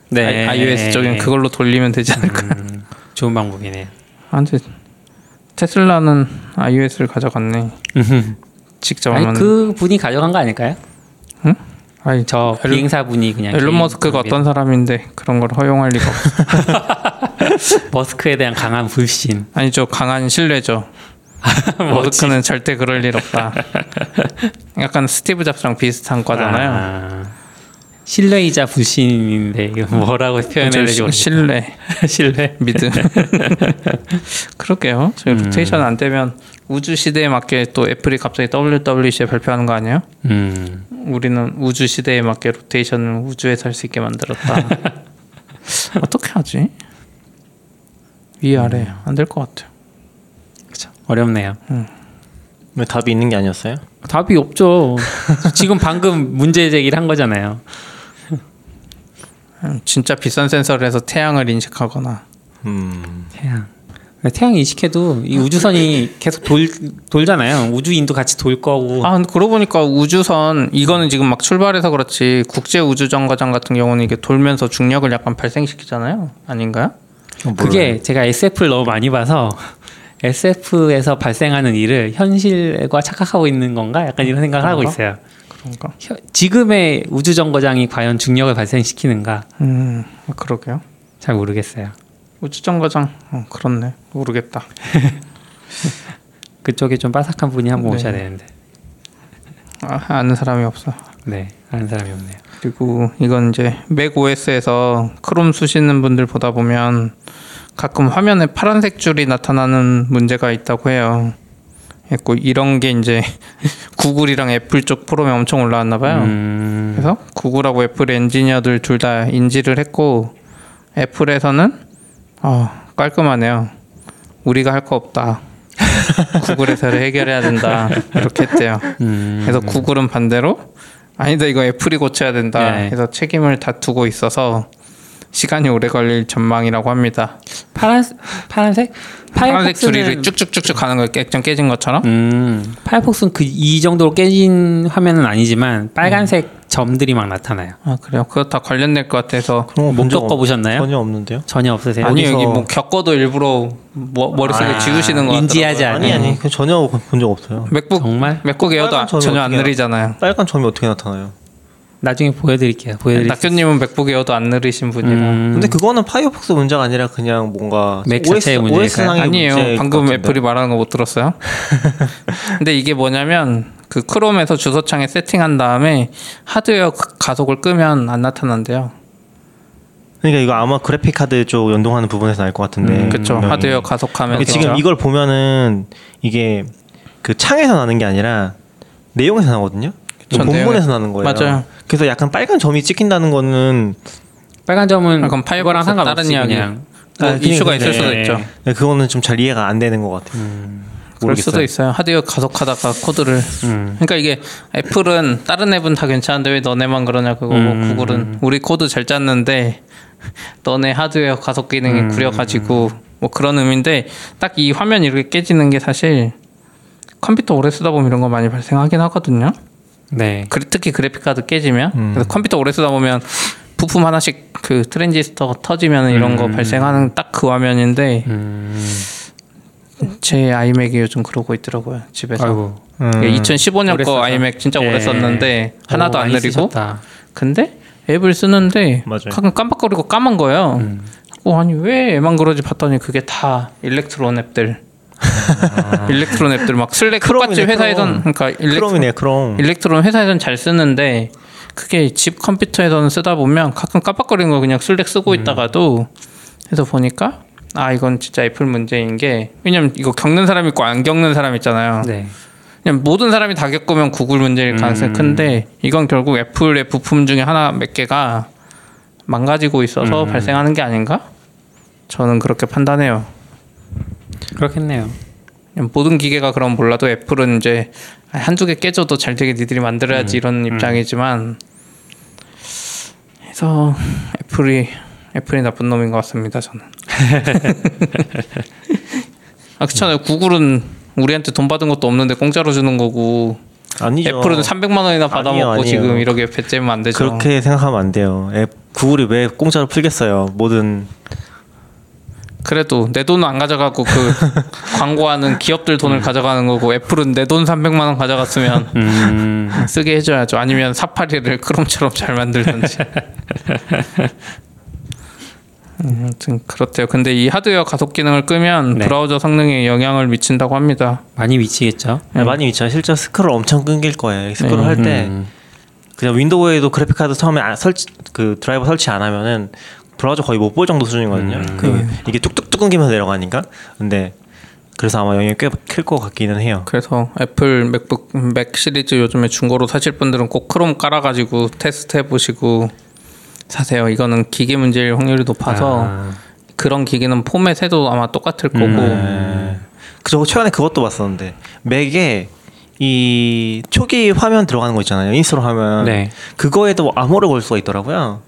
네. iOS 쪽엔 그걸로 돌리면 되지 않을까? 음, 좋은 방법이네요. 아, 근데 테슬라는 iOS를 가져갔네. 직접 아니. 그 분이 가져간 거 아닐까요? 아니 저 앨런- 비행사 분이 그냥 앨런 머스크가. 어떤 사람인데 그런 걸 허용할 리가 없어. 머스크에 대한 강한 불신. 아니죠 강한 신뢰죠. 머스크는 절대 그럴 일 없다. 약간 스티브 잡스랑 비슷한 과잖아요. 아, 신뢰이자 불신인데 이거 뭐라고 표현해야 될지 저 모르겠어요. 신뢰, 신뢰. 믿음. 그럴게요. 저희 음. 로테이션 안 되면 우주 시대에 맞게 또 애플이 갑자기 WWDC에 발표하는 거 아니에요? 음. 우리는 우주 시대에 맞게 로테이션을 우주에서 할 수 있게 만들었다. 어떻게 하지? 위 아래 안될 것 같아요. 그렇죠. 어렵네요. 왜 답이 있는 게 아니었어요? 답이 없죠. 지금 방금 문제 제기를 한 거잖아요. 음, 진짜 비싼 센서를 해서 태양을 인식하거나 음. 태양. 태양 인식해도 이 우주선이 계속 돌 돌잖아요. 우주인도 같이 돌 거고. 아 근데 그러고 보니까 우주선 이거는 지금 막 출발해서 그렇지 국제 우주 정거장 같은 경우는 이게 돌면서 중력을 약간 발생시키잖아요. 아닌가요? 그게 제가 SF를 너무 많이 봐서 SF에서 발생하는 일을 현실과 착각하고 있는 건가? 약간 이런 생각을 하고 그런가? 있어요. 그런가? 혀- 지금의 우주 정거장이 과연 중력을 발생시키는가? 음 그러게요. 잘 모르겠어요. 우주 정거장 어, 그렇네 모르겠다. 그쪽에 좀 빠삭한 분이 한번 네. 오셔야 되는데. 아, 아는 사람이 없어. 네, 아는 사람이 없네요. 그리고 이건 이제 맥 OS에서 크롬 쓰시는 분들 보다 보면 가끔 화면에 파란색 줄이 나타나는 문제가 있다고 해요. 그리고 이런 게 이제 구글이랑 애플 쪽 포럼에 엄청 올라왔나 봐요. 음, 그래서 구글하고 애플 엔지니어들 둘 다 인지를 했고 애플에서는 어, 깔끔하네요. 우리가 할 거 없다. 구글에서 해결해야 된다. 이렇게 했대요. 음, 그래서 구글은 반대로 아니다 이거 애플이 고쳐야 된다. 네. 그래서 책임을 다투고 있어서 시간이 오래 걸릴 전망이라고 합니다. 파란 파란색 파란색 줄이 파이어폭스는 쭉쭉쭉쭉 가는 거 깨점 깨진 것처럼. 음, 파이어폭스는 그 이 정도로 깨진 화면은 아니지만 빨간색 점들이 막 나타나요. 아 그래요. 그거 다 관련될 것 같아서 못 겪어보셨나요? 전혀 없는데요. 전혀 없으세요? 아니 어디서- 여기 뭐 겪어도 일부러 뭐, 머릿속에 아, 지우시는 거 인지하지 같더라고요. 아니. 아니 그 전혀 본 적 없어요. 맥북 정말 맥북 에어도 전혀 안 느리잖아요. 빨간 점이 어떻게 나타나요? 나중에 보여드릴게요. 보여드릴게요. 낙교님은 맥북 에어도 안 느리신 분이라 음, 근데 그거는 파이어폭스 문제가 아니라 그냥 뭔가 맥 자체의 문제일까요? 아니에요. 문제일 방금 것 같은데. 애플이 말하는 거 못 들었어요? 근데 이게 뭐냐면 그 크롬에서 주소창에 세팅한 다음에 하드웨어 가- 가속을 끄면 안 나타난대요. 그러니까 이거 아마 그래픽 카드 쪽 연동하는 부분에서 나올 것 같은데. 음, 그렇죠. 분명히. 하드웨어 가속하면 근데 지금 이걸 보면은 이게 그 창에서 나는 게 아니라 내용에서 나거든요. 본문에서 나는 거예요. 맞아요. 그래서 약간 빨간 점이 찍힌다는 거는 빨간 점은 아, 그럼 그거랑 상관없이 다른 이야기. 그냥 뭐 아, 이슈가 그러니까 있을 수도 네. 있죠. 그거는 좀 잘 이해가 안 되는 것 같아요. 그럴 수도 모르겠어요. 있어요. 하드웨어 가속하다가 코드를. 음. 그러니까 이게 애플은 다른 앱은 다 괜찮은데 왜 너네만 그러냐 그거고 음. 구글은 우리 코드 잘 짰는데 너네 하드웨어 가속 기능이 음. 구려가지고 뭐 그런 의미인데 딱 이 화면 이렇게 깨지는 게 사실 컴퓨터 오래 쓰다 보면 이런 거 많이 발생하긴 하거든요. 네. 특히 그래픽 카드 깨지면 음. 컴퓨터 오래 쓰다 보면 부품 하나씩 그 트랜지스터 터지면 이런 거 음. 발생하는 딱 그 화면인데 음, 제 아이맥이 요즘 그러고 있더라고요 집에서. 아이고. 음. 2015년 오래 거. 아이맥 진짜 오래 예. 썼는데 하나도 오, 안 느리고 쓰셨다. 근데 앱을 쓰는데 맞아요. 가끔 깜빡거리고 까만 거예요. 음. 어, 아니 왜 얘만 그러지 봤더니 그게 다 Electron 앱들. Electron 앱들 막 슬랙 똑같이 회사에선. 그러니까 Electron, 크롬. Electron 회사에선 잘 쓰는데 그게 집 컴퓨터에서는 쓰다 보면 가끔 깜빡거리는 거 그냥 슬랙 쓰고 있다가도 해서 보니까 아 이건 진짜 애플 문제인 게 왜냐면 이거 겪는 사람 있고 안 겪는 사람 있잖아요. 네. 그냥 모든 사람이 다 겪으면 구글 문제일 가능성이 음. 큰데 이건 결국 애플의 부품 중에 하나 몇 개가 망가지고 있어서 음. 발생하는 게 아닌가? 저는 그렇게 판단해요. 그렇겠네요. 모든 기계가 그럼 몰라도 애플은 이제 한두 개 깨져도 잘 되게 니들이 만들어야지 이런 입장이지만 해서 애플이 애플이 나쁜 놈인 것 같습니다 저는. 아 그렇잖아요. 구글은 우리한테 돈 받은 것도 없는데 공짜로 주는 거고 아니죠. 애플은 300만 원이나 받아먹고 아니에요, 아니에요. 지금 이렇게 배째면 안 되죠. 그렇게 생각하면 안 돼요. 앱 구글이 왜 공짜로 풀겠어요? 모든 그래도 내 돈은 안 가져가고 그 광고하는 기업들 돈을 가져가는 거고 애플은 내 돈 300만 원 가져갔으면 음, 쓰게 해줘야죠. 아니면 사파리를 크롬처럼 잘 만들든지. 음, 아무튼 그렇대요. 근데 이 하드웨어 가속 기능을 끄면 네. 브라우저 성능에 영향을 미친다고 합니다. 많이 미치겠죠. 네, 많이 있죠. 실제 스크롤 엄청 끊길 거예요. 스크롤 네. 할때 음. 그냥 윈도우에도 그래픽 카드 처음에 안- 설치 그 드라이버 설치 안 하면은 브라우저 거의 못 볼 정도 수준이거든요. 음. 그 이게 뚝뚝 뚝 끊기면서 내려가니까. 근데 그래서 아마 영향이 꽤 클 것 같기는 해요. 그래서 애플 맥북 맥 시리즈 요즘에 중고로 사실 분들은 꼭 크롬 깔아가지고 테스트 해보시고 사세요. 이거는 기계 문제일 확률이 높아서 아, 그런 기계는 포맷해도 아마 똑같을 거고 네. 그저 최근에 그것도 봤었는데 맥에 이 초기 화면 들어가는 거 있잖아요. install 화면. 네. 그거에도 암호를 걸 수가 있더라고요.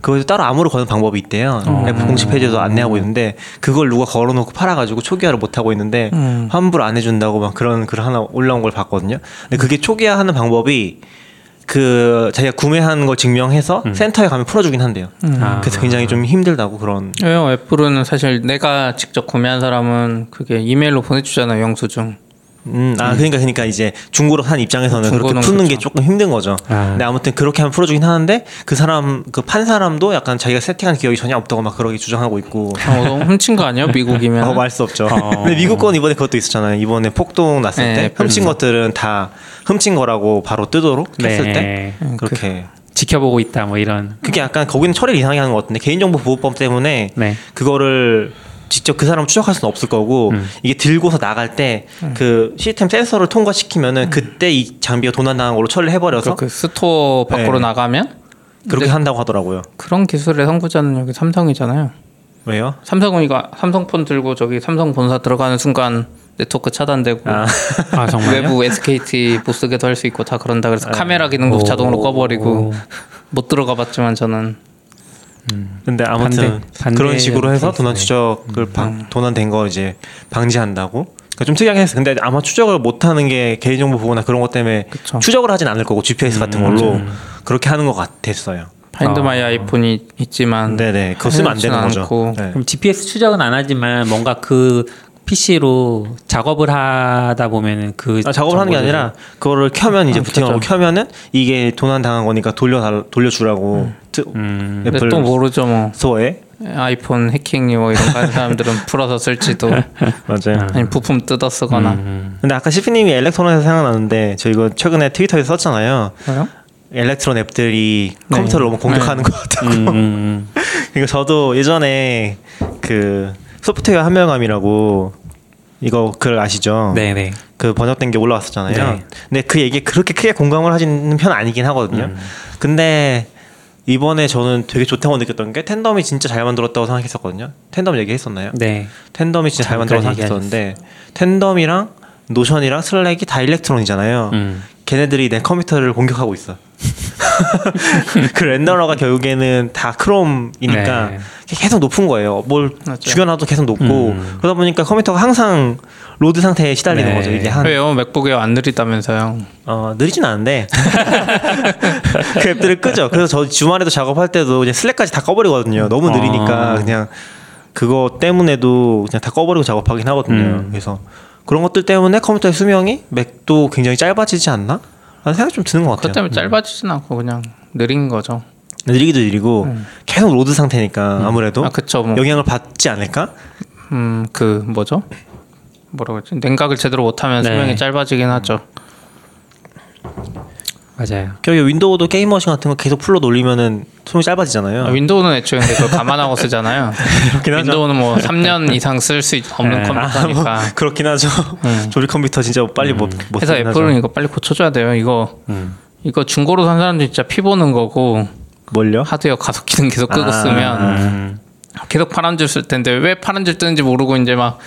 그거에도 따로 암호를 거는 방법이 있대요. 어. 애플 공식 페이지에도 안내하고 있는데 그걸 누가 걸어놓고 팔아가지고 초기화를 못 하고 있는데 음. 환불 안 해준다고 막 그런 글 하나 올라온 걸 봤거든요. 근데 그게 초기화하는 방법이 그 자기가 구매한 걸 증명해서 센터에 가면 풀어주긴 한대요. 아. 그래서 굉장히 좀 힘들다고 그런. 왜요? 애플은 사실 내가 직접 구매한 사람은 그게 이메일로 보내주잖아요 영수증. 음, 아 그러니까 그러니까 이제 중고로 산 입장에서는 그렇게 푸는 게 그렇죠. 조금 힘든 거죠. 아. 근데 아무튼 그렇게 하면 풀어주긴 하는데 그 사람 그 판 사람도 약간 자기가 세팅한 기억이 전혀 없다고 막 그러게 주장하고 있고. 어, 너무 훔친 거 아니에요? 미국이면. 어, 말수 없죠. 어. 근데 미국 건 이번에 그것도 있었잖아요. 이번에 폭동 났을 네, 때 훔친 것들은 다 훔친 거라고 바로 뜨도록 했을 네. 때 그렇게 지켜보고 있다 뭐 이런. 그게 약간 거기는 처리를 이상하게 하는 것 같은데 개인정보 보호법 때문에 네. 그거를 직접 그 사람 추적할 수는 없을 거고 음. 이게 들고서 나갈 때그 시스템 센서를 통과시키면은 그때 이 장비가 도난당한 걸로 처리를 해버려서 그 스토어 밖으로 네. 나가면 그렇게 한다고 하더라고요. 그런 기술의 선구자는 여기 삼성이잖아요. 왜요? 삼성은 이거 삼성폰 들고 저기 삼성 본사 들어가는 순간 네트워크 차단되고 아. 아 정말요? 외부 SKT 못 쓰게도 할 수 있고 다 그런다 그래서 카메라 기능도 오. 자동으로 꺼버리고 못 들어가 봤지만 저는 근데 아무튼 반대- 반대 그런 식으로 해서. 도난 추적을 방, 도난된 거 이제 방지한다고. 그러니까 좀 특이하게 했어. 근데 아마 추적을 못 하는 게 개인정보 보호나 그런 것 때문에 그쵸. 추적을 하진 않을 거고 GPS 같은 걸로 그렇게 하는 것 같았어요. Find 어. My iPhone이 있지만 네네. 그거 쓰면 안 되는 거죠. 네. 그럼 GPS 추적은 안 하지만 뭔가 그 PC로 작업을 하다 보면은 그 아, 작업을 하는 게 아니라 그거를 켜면 이제 아, 부팅하고. 켜면은 이게 도난 당한 거니까 돌려 돌려주라고 트- 음. 근데 애플 또 모르죠 뭐 스토어에 아이폰 해킹 뭐 이런 거 하는 사람들은 풀어서 쓸지도 맞아요. 아니 부품 뜯어 쓰거나 음. 근데 아까 시피님이 Electron에서 생각나는데 저 이거 최근에 트위터에서 썼잖아요. 뭐요? Electron 앱들이 네. 컴퓨터를 너무 공격하는 것 같다고. 음, 음, 그러니까 저도 예전에 그 소프트웨어 환멸감이라고 이거 글 아시죠? 음. 네네. 그 번역된 게 올라왔었잖아요. 네. 근데 그 얘기 그렇게 크게 공감을 하지는 편 아니긴 하거든요. 음. 근데 이번에 저는 되게 좋다고 느꼈던 게 Tandem이 진짜 잘 만들었다고 생각했었거든요. Tandem 얘기했었나요? 네. Tandem이 진짜 잘 만들었다고 생각했었는데 텐덤이랑 노션이랑 슬랙이 다 일렉트론이잖아요. 음. 걔네들이 내 컴퓨터를 공격하고 있어. 그 renderer가 결국에는 다 크롬이니까 네. 계속 높은 거예요. 뭘 맞죠. 죽여놔도 계속 높고 음. 그러다 보니까 컴퓨터가 항상 load 상태에 시달리는 네. 거죠. 이게 한 왜요? 맥북에 안 느리다면서요? 어, 느리진 않은데 그 앱들을 끄죠. 그래서 저 주말에도 작업할 때도 그냥 Slack까지 다 꺼버리거든요. 너무 느리니까 아. 그냥 그거 때문에도 그냥 다 꺼버리고 작업하긴 하거든요. 음. 그래서 그런 것들 때문에 컴퓨터의 수명이 맥도 굉장히 짧아지지 않나? 라는 생각이 좀 드는 것 같아요. 때문에 짧아지진 않고 그냥 느린 거죠. 느리기도 느리고 계속 load 상태니까 아무래도 아 그쵸 뭐. 영향을 받지 않을까? 음 그 뭐죠? 뭐라고 했지? 냉각을 제대로 못하면 네. 수명이 짧아지긴 하죠. 맞아요. 결국 윈도우도 게임 머신 같은 거 계속 full로 놀리면은 수명이 짧아지잖아요. 아, 윈도우는 애초에 근데 그걸 감안하고 쓰잖아요. 그렇긴 하죠. 윈도우는 뭐 3년 이상 쓸 수 없는 네. 컴퓨터니까. 아, 뭐 그렇긴 하죠. 조립 컴퓨터 진짜 빨리 못, 못 그래서 쓰긴 애플은 하죠. 이거 빨리 고쳐줘야 돼요. 이거 음. 이거 중고로 산 사람들 진짜 피 보는 거고 뭘요? 하드웨어 가속 기능 계속 끄고 아. 쓰면 음. 계속 파란 줄 쓸 텐데 왜 파란 줄 뜨는지 모르고 이제 막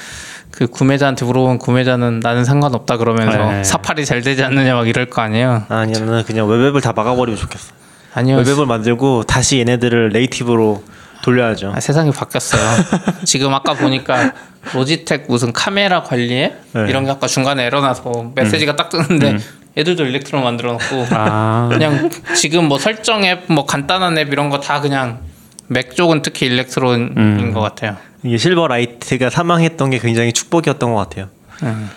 그 구매자한테 물어보면 구매자는 나는 상관없다 그러면서 네. 사팔이 잘 되지 않느냐 막 이럴 거 아니에요. 아니야 나는 그냥 웹앱을 다 막아버리면 좋겠어. 아니요. 웹앱을 만들고 다시 얘네들을 네이티브로 돌려야죠. 아, 세상이 바뀌었어요. 지금 아까 보니까 로지텍 무슨 카메라 관리에 네. 이런 게 아까 중간에 에러 나서 메시지가 딱 뜨는데 애들도 일렉트론 만들어 놓고 아. 그냥 지금 뭐 설정 앱, 뭐 간단한 앱 이런 거 다 그냥 맥 쪽은 특히 Electron인 음. 것 같아요. 이게 Silverlight가 사망했던 게 굉장히 축복이었던 것 같아요. 음.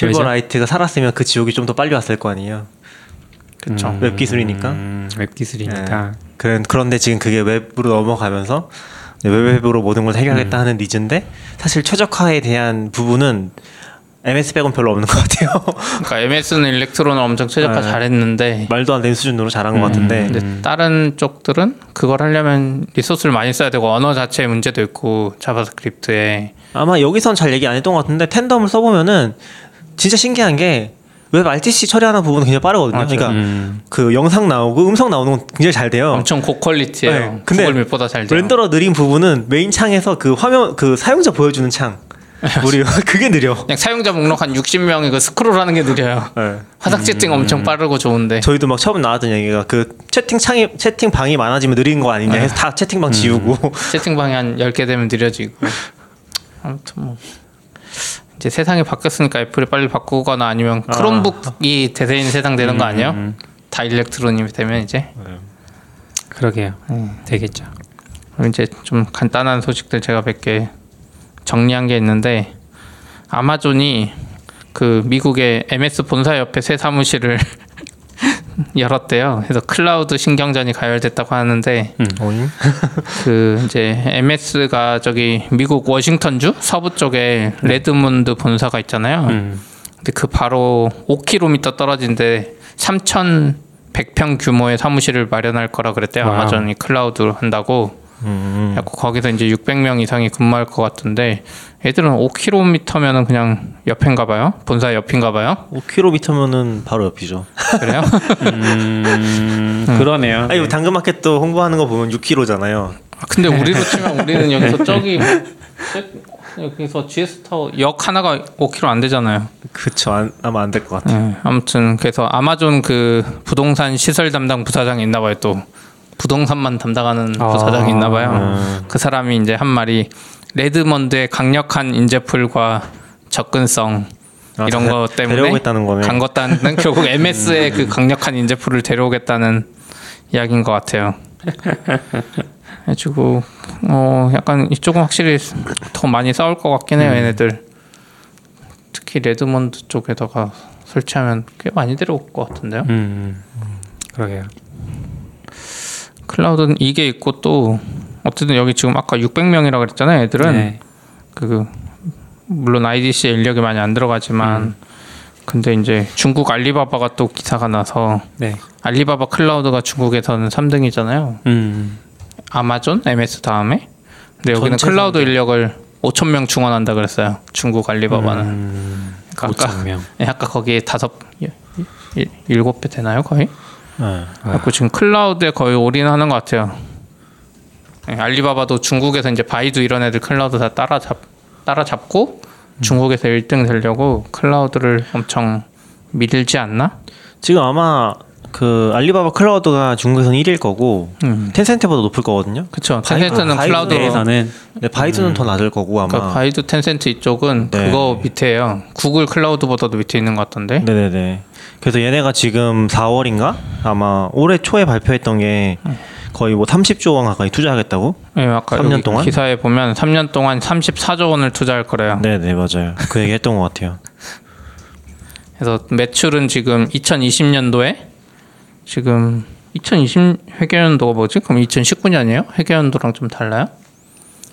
왜죠? Silverlight가 살았으면 그 지옥이 좀 더 빨리 왔을 거 아니에요. 그렇죠. 웹 기술이니까. 음, 웹 기술이니까. 예. 그런 그런데 지금 그게 웹으로 넘어가면서 웹앱으로 모든 걸 해결하겠다 하는 needs인데 사실 최적화에 대한 부분은 MS 빼곤 별로 없는 것 같아요. 그러니까 MS는 Electron을 엄청 최적화 네. 잘했는데 말도 안 되는 수준으로 잘한 것 같은데 근데 다른 쪽들은 그걸 하려면 resource를 많이 써야 되고 언어 자체의 문제도 있고 JavaScript에 아마 여기선 잘 얘기 안 했던 것 같은데 Tandem을 써보면은 진짜 신기한 게 WebRTC 처리하는 부분은 굉장히 빠르거든요. 맞아요. 그러니까 음. 그 영상 나오고 음성 나오는 건 굉장히 잘 돼요. 엄청 고quality예요. 네, 근데 구글 Meet보다 잘 돼요. renderer 느린 부분은 메인 창에서 그 화면 그 사용자 보여주는 창 우리 그게 느려. 그냥 사용자 목록 한 60명이 그 스크롤하는 게 느려요. 네. 화상 채팅 엄청 빠르고 좋은데. 저희도 막 처음 나왔던 얘기가 그 채팅 창이 채팅 방이 많아지면 느린 거 아니냐 해서 다 채팅방 지우고 채팅방이 한 10개 되면 느려지고. 아무튼 뭐 이제 세상이 바뀌었으니까 애플이 빨리 바꾸거나 아니면 크롬북이 대세인 세상 되는 거 아니에요? 다 일렉트론이 되면 이제 그러게요. 음. 되겠죠. 그럼 이제 좀 간단한 소식들 제가 몇 개 정리한 게 있는데 아마존이 그 미국의 MS 본사 옆에 새 사무실을 열었대요. 그래서 클라우드 신경전이 가열됐다고 하는데 오잉? 그 이제 MS가 저기 미국 워싱턴주 서부 쪽에 레드먼드 본사가 있잖아요. 음. 근데 그 바로 5km 떨어진데 3,100평 규모의 사무실을 마련할 거라 그랬대요. 아마존이 클라우드로 한다고. 음, 거기서 이제 600명 이상이 근무할 것 같은데 애들은 5km면은 그냥 옆인가 봐요. 본사 옆인가 봐요. 5km면은 바로 옆이죠. 그래요? 음, 그러네요. 아니 뭐 당근마켓도 홍보하는 거 보면 6km잖아요. 아, 근데 우리로 치면 우리는 여기서 저기 여기서 GS 타워 역 하나가 5km 안 되잖아요. 그쵸 안, 아마 안 될 것 같아요. 네, 아무튼 그래서 아마존 그 부동산 시설 담당 부사장이 있나 봐요 또 부동산만 담당하는 아, 부사장이 있나 봐요. 음. 그 사람이 이제 한 말이 레드먼드의 강력한 인재풀과 접근성 아, 이런 데- 거 때문에. 간 것다는 결국 MS의 그 강력한 인재풀을 데려오겠다는 이야기인 것 같아요. 해가지고 어 약간 이쪽은 확실히 더 많이 싸울 것 같긴 음. 해요 얘네들. 특히 레드먼드 쪽에다가 설치하면 꽤 많이 데려올 것 같은데요. 음, 그러게요. 클라우드는 이게 있고 또 어쨌든 여기 지금 아까 600명이라고 그랬잖아요. 애들은 네. 그 물론 IDC 인력이 많이 안 들어가지만 음. 근데 이제 중국 알리바바가 또 기사가 나서 네. 알리바바 클라우드가 중국에서는 3등이잖아요. 음, 아마존, MS 다음에. 근데 여기는 클라우드 인력을 5천 명 중원한다 그랬어요. 중국 알리바바는. 음, 그러니까 아까 5천 명. 예, 아까 거기에 다섯 일곱 배 되나요 거의? 네. 그래갖고 지금 클라우드에 거의 올인하는 것 같아요. 예, 알리바바도 중국에서 이제 바이두 이런 애들 클라우드 다 따라잡 따라잡고 중국에서 1등 되려고 클라우드를 엄청 밀지 않나? 지금 아마 그 알리바바 클라우드가 중국에서는 1일 거고 음. 텐센트보다 높을 거거든요. 그쵸. 바이- 텐센트는 바이두 클라우드 내에서는 네, 바이두는 더 낮을 거고 아마. 그러니까 바이두 텐센트 이쪽은 네. 그거 밑에예요. 구글 클라우드보다도 밑에 있는 것 같던데. 네네네. 그래서 얘네가 지금 4월인가 아마 올해 초에 발표했던 게 거의 뭐 30조 원 가까이 투자하겠다고. 네, 아까 3년 여기 동안? 기사에 보면 3년 동안 34조 원을 투자할 거래요. 네 네 맞아요. 그 얘기 했던 것 같아요. 그래서 매출은 지금 2020년도에 지금 2020 회계연도가 뭐지? 그럼 2019년이에요? 회계연도랑 좀 달라요?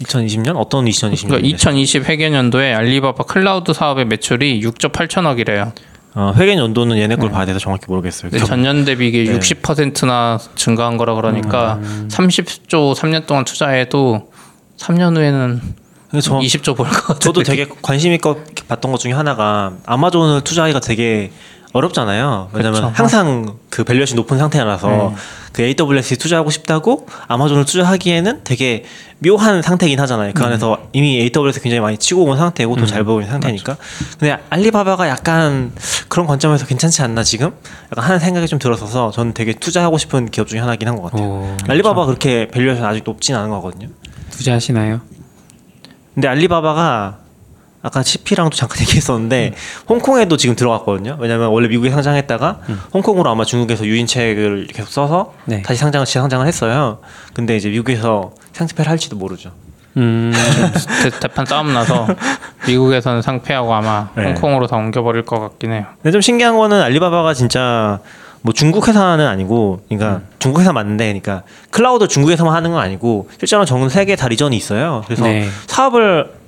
2020년 어떤 2020년? 그러니까 2020 회계연도에 알리바바 클라우드 사업의 매출이 6조 8천억이래요. 어, 회계 연도는 얘네 걸 봐야 돼서 정확히 모르겠어요. 근데 전년 대비 이게 네. 60%나 증가한 거라 그러니까 30조 3년 동안 투자해도 3년 후에는 저 20조 벌 것 같아요. 저도 되게 관심 있게 봤던 것 중에 하나가 아마존을 투자하기가 되게 어렵잖아요. 왜냐면 그쵸. 항상 그 valuation 높은 상태라서 네. 그 AWS에 투자하고 싶다고 아마존을 투자하기에는 되게 묘한 상태긴 하잖아요. 그 안에서 이미 AWS 굉장히 많이 치고 온 상태고 또 잘 보고 있는 상태니까. 근데 알리바바가 약간 그런 관점에서 괜찮지 않나 지금? 약간 하는 생각이 좀 들어서서 저는 되게 투자하고 싶은 기업 중에 하나긴 한 것 같아요. 오, 알리바바 그렇게 밸류에이션 아직 높진 않은 거거든요. 투자하시나요? 근데 알리바바가 아까 CP랑도 잠깐 얘기했었는데 홍콩에도 지금 들어갔거든요. 왜냐면 원래 미국에 상장했다가 홍콩으로 아마 중국에서 유인책을 계속 써서 네. 다시 상장을 재상장을 했어요. 근데 이제 미국에서 상장폐를 할지도 모르죠. 음, 대, 대판 싸움 나서 미국에서는 상폐하고 아마 네. 홍콩으로 다 옮겨버릴 것 같긴 해요. 근데 좀 신기한 거는 알리바바가 진짜 뭐 중국 회사는 아니고, 그러니까 중국 회사 맞는데, 그러니까 클라우드 중국에서만 하는 건 아니고 실제로 전 세계 다 region이 있어요. 그래서 네. 사업을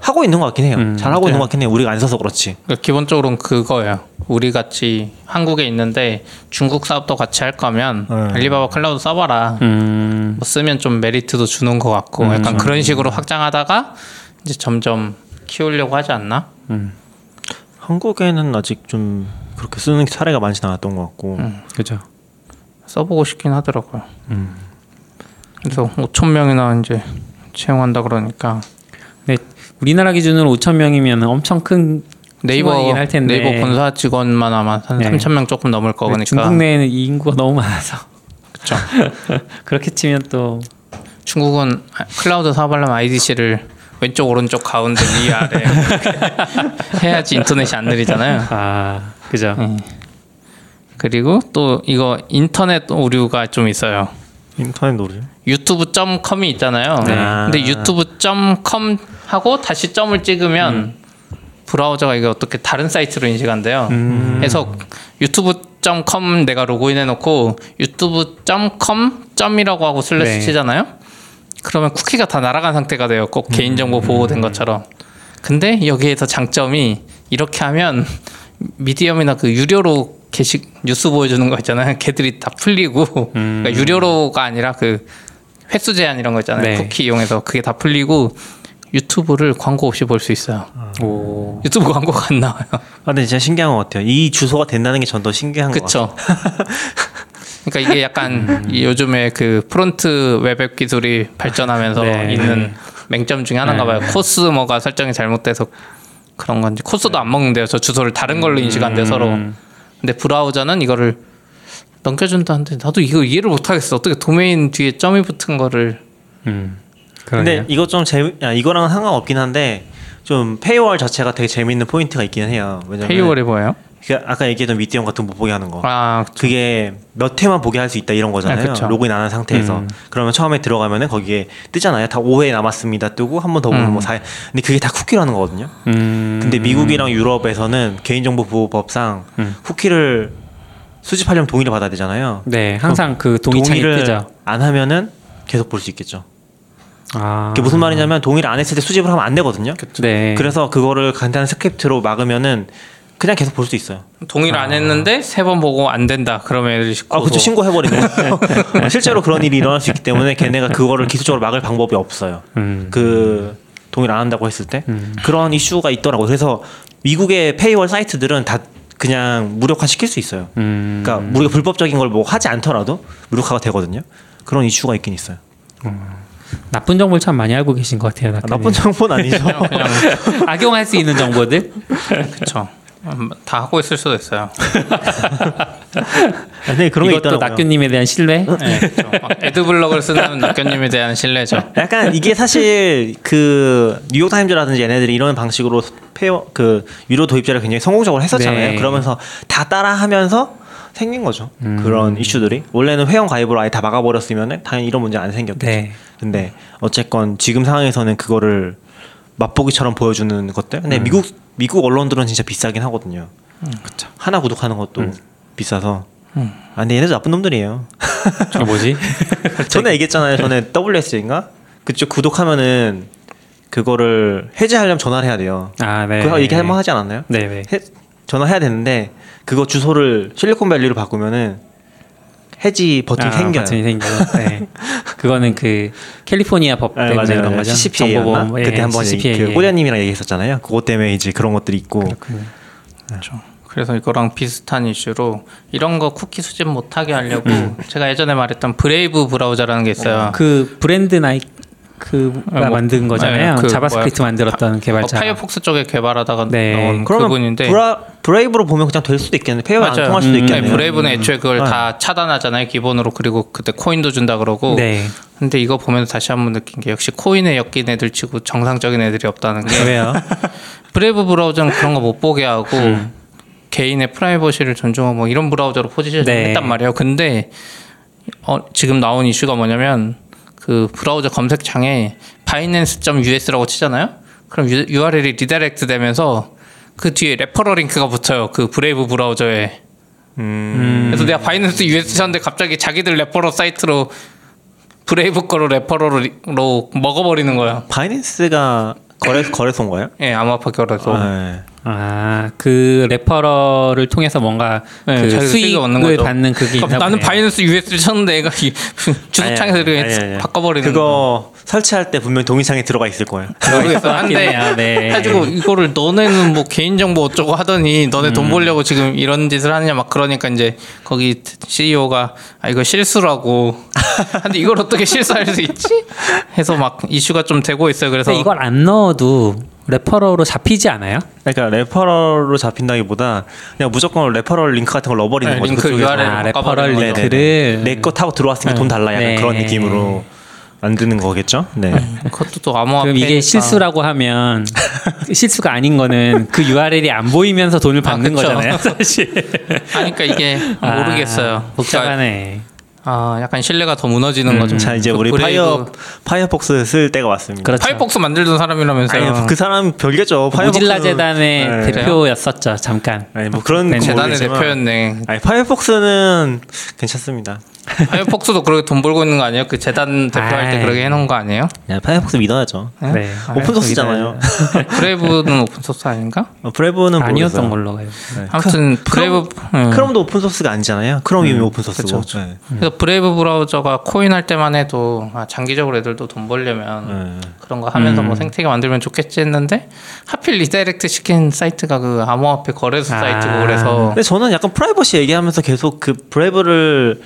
하고 있는 것 같긴 해요. 음, 잘 하고 있는 것 같긴 해요. 우리가 안 써서 그렇지. 그러니까 기본적으로는 그거예요. 우리 같이 한국에 있는데 중국 사업도 같이 할 거면 네. 알리바바 클라우드 써봐라. 음, 뭐 쓰면 좀 메리트도 주는 것 같고 음. 약간 그런 식으로 확장하다가 이제 점점 키우려고 하지 않나? 음, 한국에는 아직 좀 그렇게 쓰는 사례가 많지 않았던 것 같고. 음. 그죠. 써보고 싶긴 하더라고요. 음. 그래서 5천 명이나 이제 채용한다 그러니까 근데 우리나라 기준으로 5천 명이면 엄청 큰 네이버 할 텐데. 네이버 본사 직원만 아마 한 네. 3천 명 조금 넘을 거니까 중국 내에는 이 인구가 너무 많아서 그쵸. 그렇게 치면 또 중국은 클라우드 사업하려면 IDC를 왼쪽 오른쪽 가운데 위 아래 해야지 인터넷이 안 느리잖아요. 아, 그죠. 음. 그리고 또 이거 인터넷 오류가 좀 있어요. 인터넷 오류. 유튜브.com이 있잖아요. 네. 근데 유튜브.com 하고 다시 점을 찍으면 브라우저가 이게 어떻게 다른 사이트로 인식한대요. 음. 그래서 유튜브.com 내가 로그인 해 놓고 유튜브.com 점이라고 하고 슬래시 네. 치잖아요. 그러면 쿠키가 다 날아간 상태가 돼요. 꼭 개인정보 보호된 것처럼. 근데 여기에서 장점이 이렇게 하면 미디엄이나 그 유료로 게시 뉴스 보여주는 거 있잖아요. 걔들이 다 풀리고 음. 그러니까 유료로가 아니라 그 횟수 제한 이런 거 있잖아요. 네. 쿠키 이용해서 그게 다 풀리고 유튜브를 광고 없이 볼 수 있어요. 오. 유튜브 광고가 안 나와요. 아, 근데 진짜 신기한 것 같아요. 이 주소가 된다는 게 전 더 신기한 것 같아요. 그쵸. 그러니까 이게 약간 이 요즘에 그 front 웹앱 기술이 발전하면서 네. 있는 맹점 중에 하나인가 봐요. CORS 뭐가 설정이 잘못돼서 그런 건지 CORS도 안 먹는대요. 저 주소를 다른 걸로 인식한대 서로. 음. 근데 브라우저는 이거를 넘겨준다는데 나도 이거 이해를 못하겠어. 어떻게 도메인 뒤에 점이 붙은 거를 음. 근데 그러네요. 이거 좀 재미, 야, 이거랑은 상관없긴 한데 좀 paywall 자체가 되게 재밌는 포인트가 있긴 해요. 왜냐면 paywall이 뭐예요? 그 아까 얘기했던 미디엄 같은 거 못 보게 하는 거. 아 그게 몇 회만 보게 할 수 있다 이런 거잖아요. 아, 그쵸. 로그인 안 한 상태에서. 음. 그러면 처음에 들어가면은 거기에 뜨잖아요. 다 5회 남았습니다. 뜨고 한 번 더 보면 음. 뭐 4회. 근데 그게 다 쿠키로 하는 거거든요. 음. 근데 미국이랑 유럽에서는 개인정보 보호법상 음. 쿠키를 수집하려면 동의를 받아야 되잖아요. 네, 항상 그 동의창이 뜨죠. 안 하면은 계속 볼 수 있겠죠. 아. 그게 무슨 말이냐면 동의를 안 했을 때 수집을 하면 안 되거든요. 네. 그래서 그거를 간단한 script로 막으면은 그냥 계속 볼 수 있어요. 동의를 안 했는데 세 번 보고 안 된다. 그러면 애들이 아, 그쵸 고소. 신고해버리는 거예요. 실제로 그런 일이 일어날 수 있기 때문에 걔네가 그거를 기술적으로 막을 방법이 없어요. 음. 그 동의를 안 한다고 했을 때 음. 그런 이슈가 있더라고요. 그래서 미국의 페이월 사이트들은 다 그냥 무력화 시킬 수 있어요. 음. 그러니까 우리가 불법적인 걸 뭐 하지 않더라도 무력화가 되거든요. 그런 이슈가 있긴 있어요. 나쁜 정보를 참 많이 알고 계신 것 같아요. 아. 나쁜 정보는 아니죠. 그냥, 그냥 악용할 수 있는 정보들. 그쵸. 음, 다 하고 있을 수도 있어요. 근데 그런 게 이것도 있더라고요. 낙교님에 대한 신뢰. 네, 그쵸. 막 애드블럭을 쓰는 낙견님에 대한 신뢰죠. 약간 이게 사실 그 뉴욕 타임즈라든지 얘네들이 이런 방식으로 페어 그 유료 도입제를 굉장히 성공적으로 했었잖아요. 네. 그러면서 다 따라하면서 생긴 거죠. 음. 그런 이슈들이 원래는 회원 가입으로 아예 다 막아버렸으면 당연히 이런 문제 안 생겼겠죠. 네. 근데 어쨌건 지금 상황에서는 그거를 맛보기처럼 보여주는 것들. 근데 미국 미국 언론들은 진짜 비싸긴 하거든요. 그쵸. 하나 구독하는 것도 비싸서. 음. 아 근데 얘네도 나쁜 놈들이에요. 저 뭐지? 전에 얘기했잖아요. 전에 WS인가 그쪽 구독하면은 그거를 해지하려면 전화를 해야 돼요. 아, 네. 그거 얘기할 만 하지 않았나요? 네, 네. 해, 전화해야 되는데 그거 주소를 실리콘밸리로 바꾸면은 해지 버튼이 아, 생겨요. 버튼이 생겨요. 네. 그거는 그 캘리포니아 법 네, 때문에 맞아요. 그런. 거죠. CCPA였나? 정보보험. 예, 그때 한번 얘기- CCPA. 그 꼬리아님이랑 얘기했었잖아요. 그것 때문에 이제 그런 것들이 있고. 그렇군요. 그래서 이거랑 비슷한 이슈로 이런 거 쿠키 수집 못하게 하려고 음. 제가 예전에 말했던 브레이브 브라우저라는 게 있어요. 그 브랜드 나이 그가 아, 뭐, 만든 거잖아요. 네, 그 JavaScript 뭐야, 만들었던 어, 개발자. 파이어폭스 쪽에 개발하다가 네. 나온 그러면 그분인데 브라, 브레이브로 보면 그냥 될 수도 있겠네. pay가 안. 통할 수도 음, 네, 있겠네요. 브레이브는 애초에 그걸 네. 다 차단하잖아요 기본으로 그리고 그때 코인도 준다 그러고 네. 근데 이거 보면서 다시 한번 느낀 게 역시 코인에 엮인 애들 치고 정상적인 애들이 없다는 게 왜요? 브레이브 브라우저는 그런 거 못 보게 하고 음. 개인의 프라이버시를 존중하고 뭐 이런 브라우저로 포지션을 네. 했단 말이에요. 근데 어, 지금 나온 이슈가 뭐냐면 그 브라우저 검색창에 binance.us라고 치잖아요. 그럼 유, URL이 redirect 되면서 그 뒤에 referral 링크가 붙어요. 그 브레이브 브라우저에. 음. 그래서 내가 바이낸스 US 쳤는데 갑자기 자기들 referral 사이트로 브레이브 거로 referral로 먹어버리는 거야. 바이낸스가 거래 거래소인가요? 예, 암호화폐 거래소. 네. 아, 그 레퍼럴을 통해서 뭔가 네, 그 수익을 얻는 거죠. 받는 그게 그러니까 나는 보네요. 바이낸스 US를 쳤는데 얘가 이 주소창에서 아니, 아니. 바꿔버리는 거. 그거 설치할 때 분명 동의창에 들어가 있을 거예요. 모르겠어. 한데. 네. 해가지고 이거를 너네는 뭐 개인정보 어쩌고 하더니 너네 음. 돈 벌려고 지금 이런 짓을 하느냐 막 그러니까 이제 거기 CEO가 아 이거 실수라고. 근데 이걸 어떻게 실수할 수 있지? 해서 막 이슈가 좀 되고 있어요. 그래서 이걸 안 넣어도 referral로 잡히지 않아요? 그러니까 레퍼럴로 잡힌다기보다 그냥 무조건 referral 링크 같은 걸 넣어버리는 네, 거죠. 링크 그쪽에서. URL 을 아, referral. 링크를 내거 타고 들어왔으니까 돈 달라 약간 네. 그런 느낌으로 만드는 거겠죠. 네. 그것도 또 암호화폐 그럼 이게 실수라고 하면 실수가 아닌 거는 그 URL이 안 보이면서 돈을 받는 그쵸. 거잖아요, 사실. 아니 그러니까 이게 모르겠어요. 아, 그러니까 복잡하네. 아 약간 신뢰가 더 무너지는 거죠. 자 이제 그 우리 브레이브- 파이어 파이어폭스 쓸 때가 왔습니다. 그렇죠. 파이어폭스 만들던 사람이라면서요. 아니 그 사람 별개죠. 파이어폭스 모질라 재단의 네. 대표였었죠, 잠깐. 아니 뭐 그런 네, 건 재단의 모르겠지만. 대표였네. 아니 파이어폭스는 괜찮습니다. 파이어폭스도 그렇게 돈 벌고 있는 거 아니에요? 그 재단 대표할 때. 그렇게 해놓은 거 아니에요? 야, 파이어폭스 믿어야죠. 네. open source잖아요. 브레이브는 open source 아닌가? 어, 브레이브는 아니었던 모르겠어요. 걸로 가요. 네. 아무튼 브레이브 응. 크롬도 open source가 아니잖아요. 크롬 이미 open source고. 그쵸, 네. 그래서 브레이브 브라우저가 코인 할 때만 해도 아, 장기적으로 애들도 돈 벌려면 네. 그런 거 하면서 뭐 생태계 만들면 좋겠지 했는데 하필 redirect 시킨 사이트가 그 암호화폐 거래소 아. 사이트고 그래서 근데 저는 약간 프라이버시 얘기하면서 계속 그 브레이브를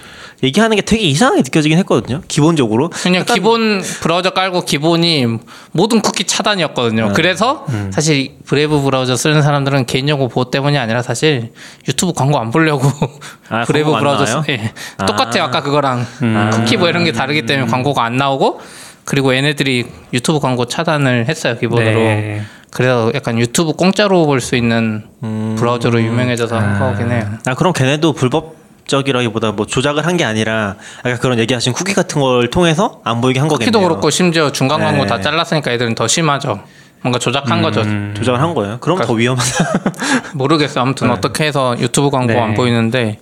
얘기하는 게 되게 이상하게 느껴지긴 했거든요. 기본적으로. 그냥 기본 브라우저 깔고 기본이 모든 쿠키 차단이었거든요. 네. 그래서 음. 사실 브레이브 브라우저 쓰는 사람들은 개인정보 보호 때문이 아니라 사실 유튜브 광고 안 보려고 아, Brave 브라우저? 쓰, 예. 아. 음. 똑같아요. 아까 그거랑 쿠키 뭐 이런 게 다르기 때문에 광고가 안 나오고 그리고 얘네들이 유튜브 광고 차단을 했어요 기본으로. 네. 그래서 약간 유튜브 공짜로 볼 수 있는 음. 브라우저로 유명해져서 한 거긴 해요. 아 그럼 걔네도 불법적이라기보다 뭐 조작을 한 게 아니라 아까 그런 얘기하신 쿠키 같은 걸 통해서 안 보이게 한 거겠네요. 쿠키도 그렇고 심지어 중간 광고 네. 다 잘랐으니까 애들은 더 심하죠. 뭔가 조작한 거죠. 조작을 한 거예요. 그럼 더 위험하다. 모르겠어요. 아무튼 어떻게 해서 유튜브 광고 네. 안 보이는데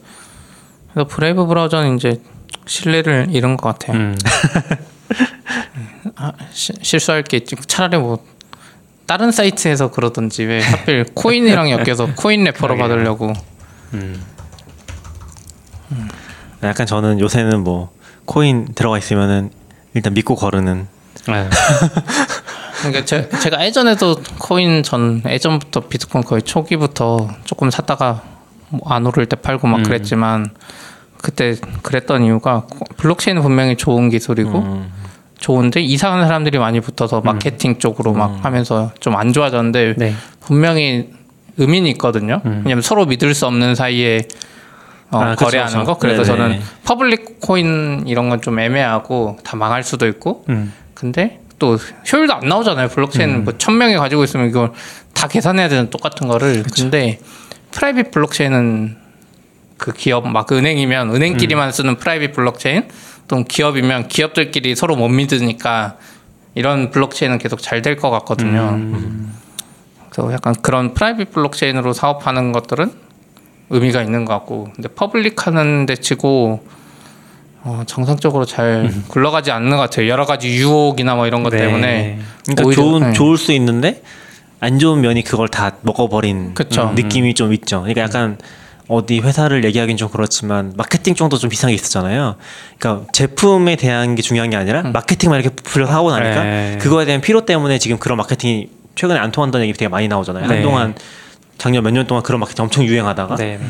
그래서 Brave 브라우저는 이제 신뢰를 잃은 것 같아요. 음. 아, 시- 실수할 게 있지. 차라리 뭐 다른 사이트에서 그러던지 왜 하필 코인이랑 엮여서 코인 referrer 받으려고 약간 저는 요새는 뭐 코인 들어가 있으면은 일단 믿고 거르는. 아유. 그러니까 제, 제가 예전에도 코인 전 예전부터 비트코인 거의 초기부터 조금 샀다가 뭐 안 오를 때 팔고 막 그랬지만 그때 그랬던 이유가 블록체인은 분명히 좋은 기술이고 음. 좋은데 이상한 사람들이 많이 붙어서 마케팅 쪽으로 막 하면서 좀 안 좋아졌는데 네. 분명히 의미는 있거든요. 왜냐면 서로 믿을 수 없는 사이에 어, 아, 그쵸, 거래하는 그쵸. 거. 그래서 네네. 저는 public 코인 이런 건 좀 애매하고 다 망할 수도 있고. 음. 근데 또 효율도 안 나오잖아요. 블록체인 뭐 천 명이 가지고 있으면 이걸 다 계산해야 되는 똑같은 거를. 근데 private 블록체인은 그 기업 막 은행이면 은행끼리만 쓰는 private 블록체인 또 기업이면 기업들끼리 서로 못 믿으니까 이런 블록체인은 계속 잘 될 것 같거든요. 그래서 약간 그런 private 블록체인으로 사업하는 것들은 의미가 있는 것 같고 근데 public 하는 데 치고 어, 정상적으로 잘 굴러가지 않는 것 같아요. 여러 가지 유혹이나 뭐 이런 것 네. 때문에 그러니까 오히려- 좋은 네. 좋을 수 있는데 안 좋은 면이 그걸 다 먹어버린 그쵸. 음, 느낌이 좀 있죠. 그러니까 약간 어디 회사를 얘기하기는 좀 그렇지만 마케팅 쪽도 좀 비슷한 게 있었잖아요. 그러니까 제품에 대한 게 중요한 게 아니라 마케팅만 이렇게 불려서 하고 나니까 네. 그거에 대한 필요 때문에 지금 그런 마케팅이 최근에 안 통한다는 얘기 되게 많이 나오잖아요. 네. 한동안 작년 몇 년 동안 그런 마케팅 엄청 유행하다가 네.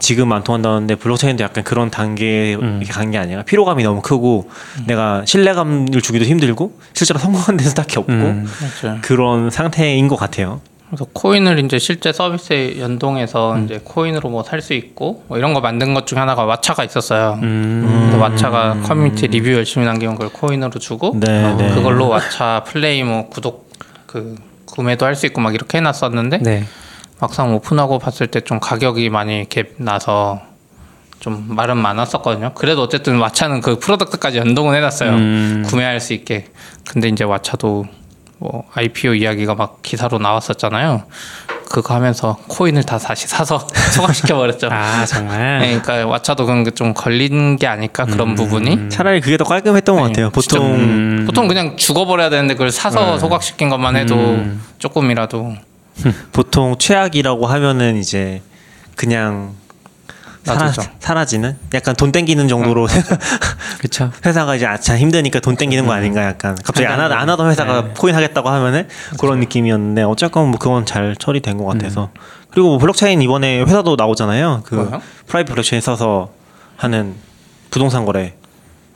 지금 안 통한다는데 블록체인도 약간 그런 단계에 음. 간 게 아니라 피로감이 너무 크고 내가 신뢰감을 주기도 힘들고 실제로 성공한 데는 딱히 없고 음. 그렇죠. 그런 상태인 것 같아요. 그래서 코인을 이제 실제 서비스에 연동해서 이제 코인으로 뭐 살 수 있고 뭐 이런 거 만든 것 중에 하나가 왓챠가 있었어요. 음. 왓챠가 커뮤니티 리뷰 열심히 남긴 걸 코인으로 주고 네, 네. 그걸로 왓챠 플레이 뭐 구독 그 구매도 할 수 있고 막 이렇게 해놨었는데 네. 막상 오픈하고 봤을 때 좀 가격이 많이 갭 나서 좀 말은 많았었거든요. 그래도 어쨌든 왓챠는 그 프로덕트까지 연동을 해놨어요. 음. 구매할 수 있게. 근데 이제 왓챠도 뭐 IPO 이야기가 막 기사로 나왔었잖아요. 그거 하면서 코인을 다 다시 사서 소각시켜 버렸죠. 아 정말. 네, 그러니까 왓챠도 그런 게 좀 걸린 게 아닐까 그런 부분이. 차라리 그게 더 깔끔했던 것 네, 같아요. 보통 음. 보통 그냥 죽어버려야 되는데 그걸 사서 네. 소각시킨 것만 해도 음. 조금이라도 보통 최악이라고 하면은 이제 그냥 사라. 사라지는 약간 돈 땡기는 정도로 그렇죠. 회사가 이제 왓챠 힘드니까 돈 땡기는 거 아닌가 약간 갑자기 안, 하, 안 하던 회사가 네. 코인 하겠다고 하면은 그런 느낌이었는데 어쨌건 뭐 그건 잘 처리된 것 같아서 그리고 뭐 블록체인 이번에 회사도 나오잖아요 그 뭐요? private 블록체인 써서 하는 부동산 거래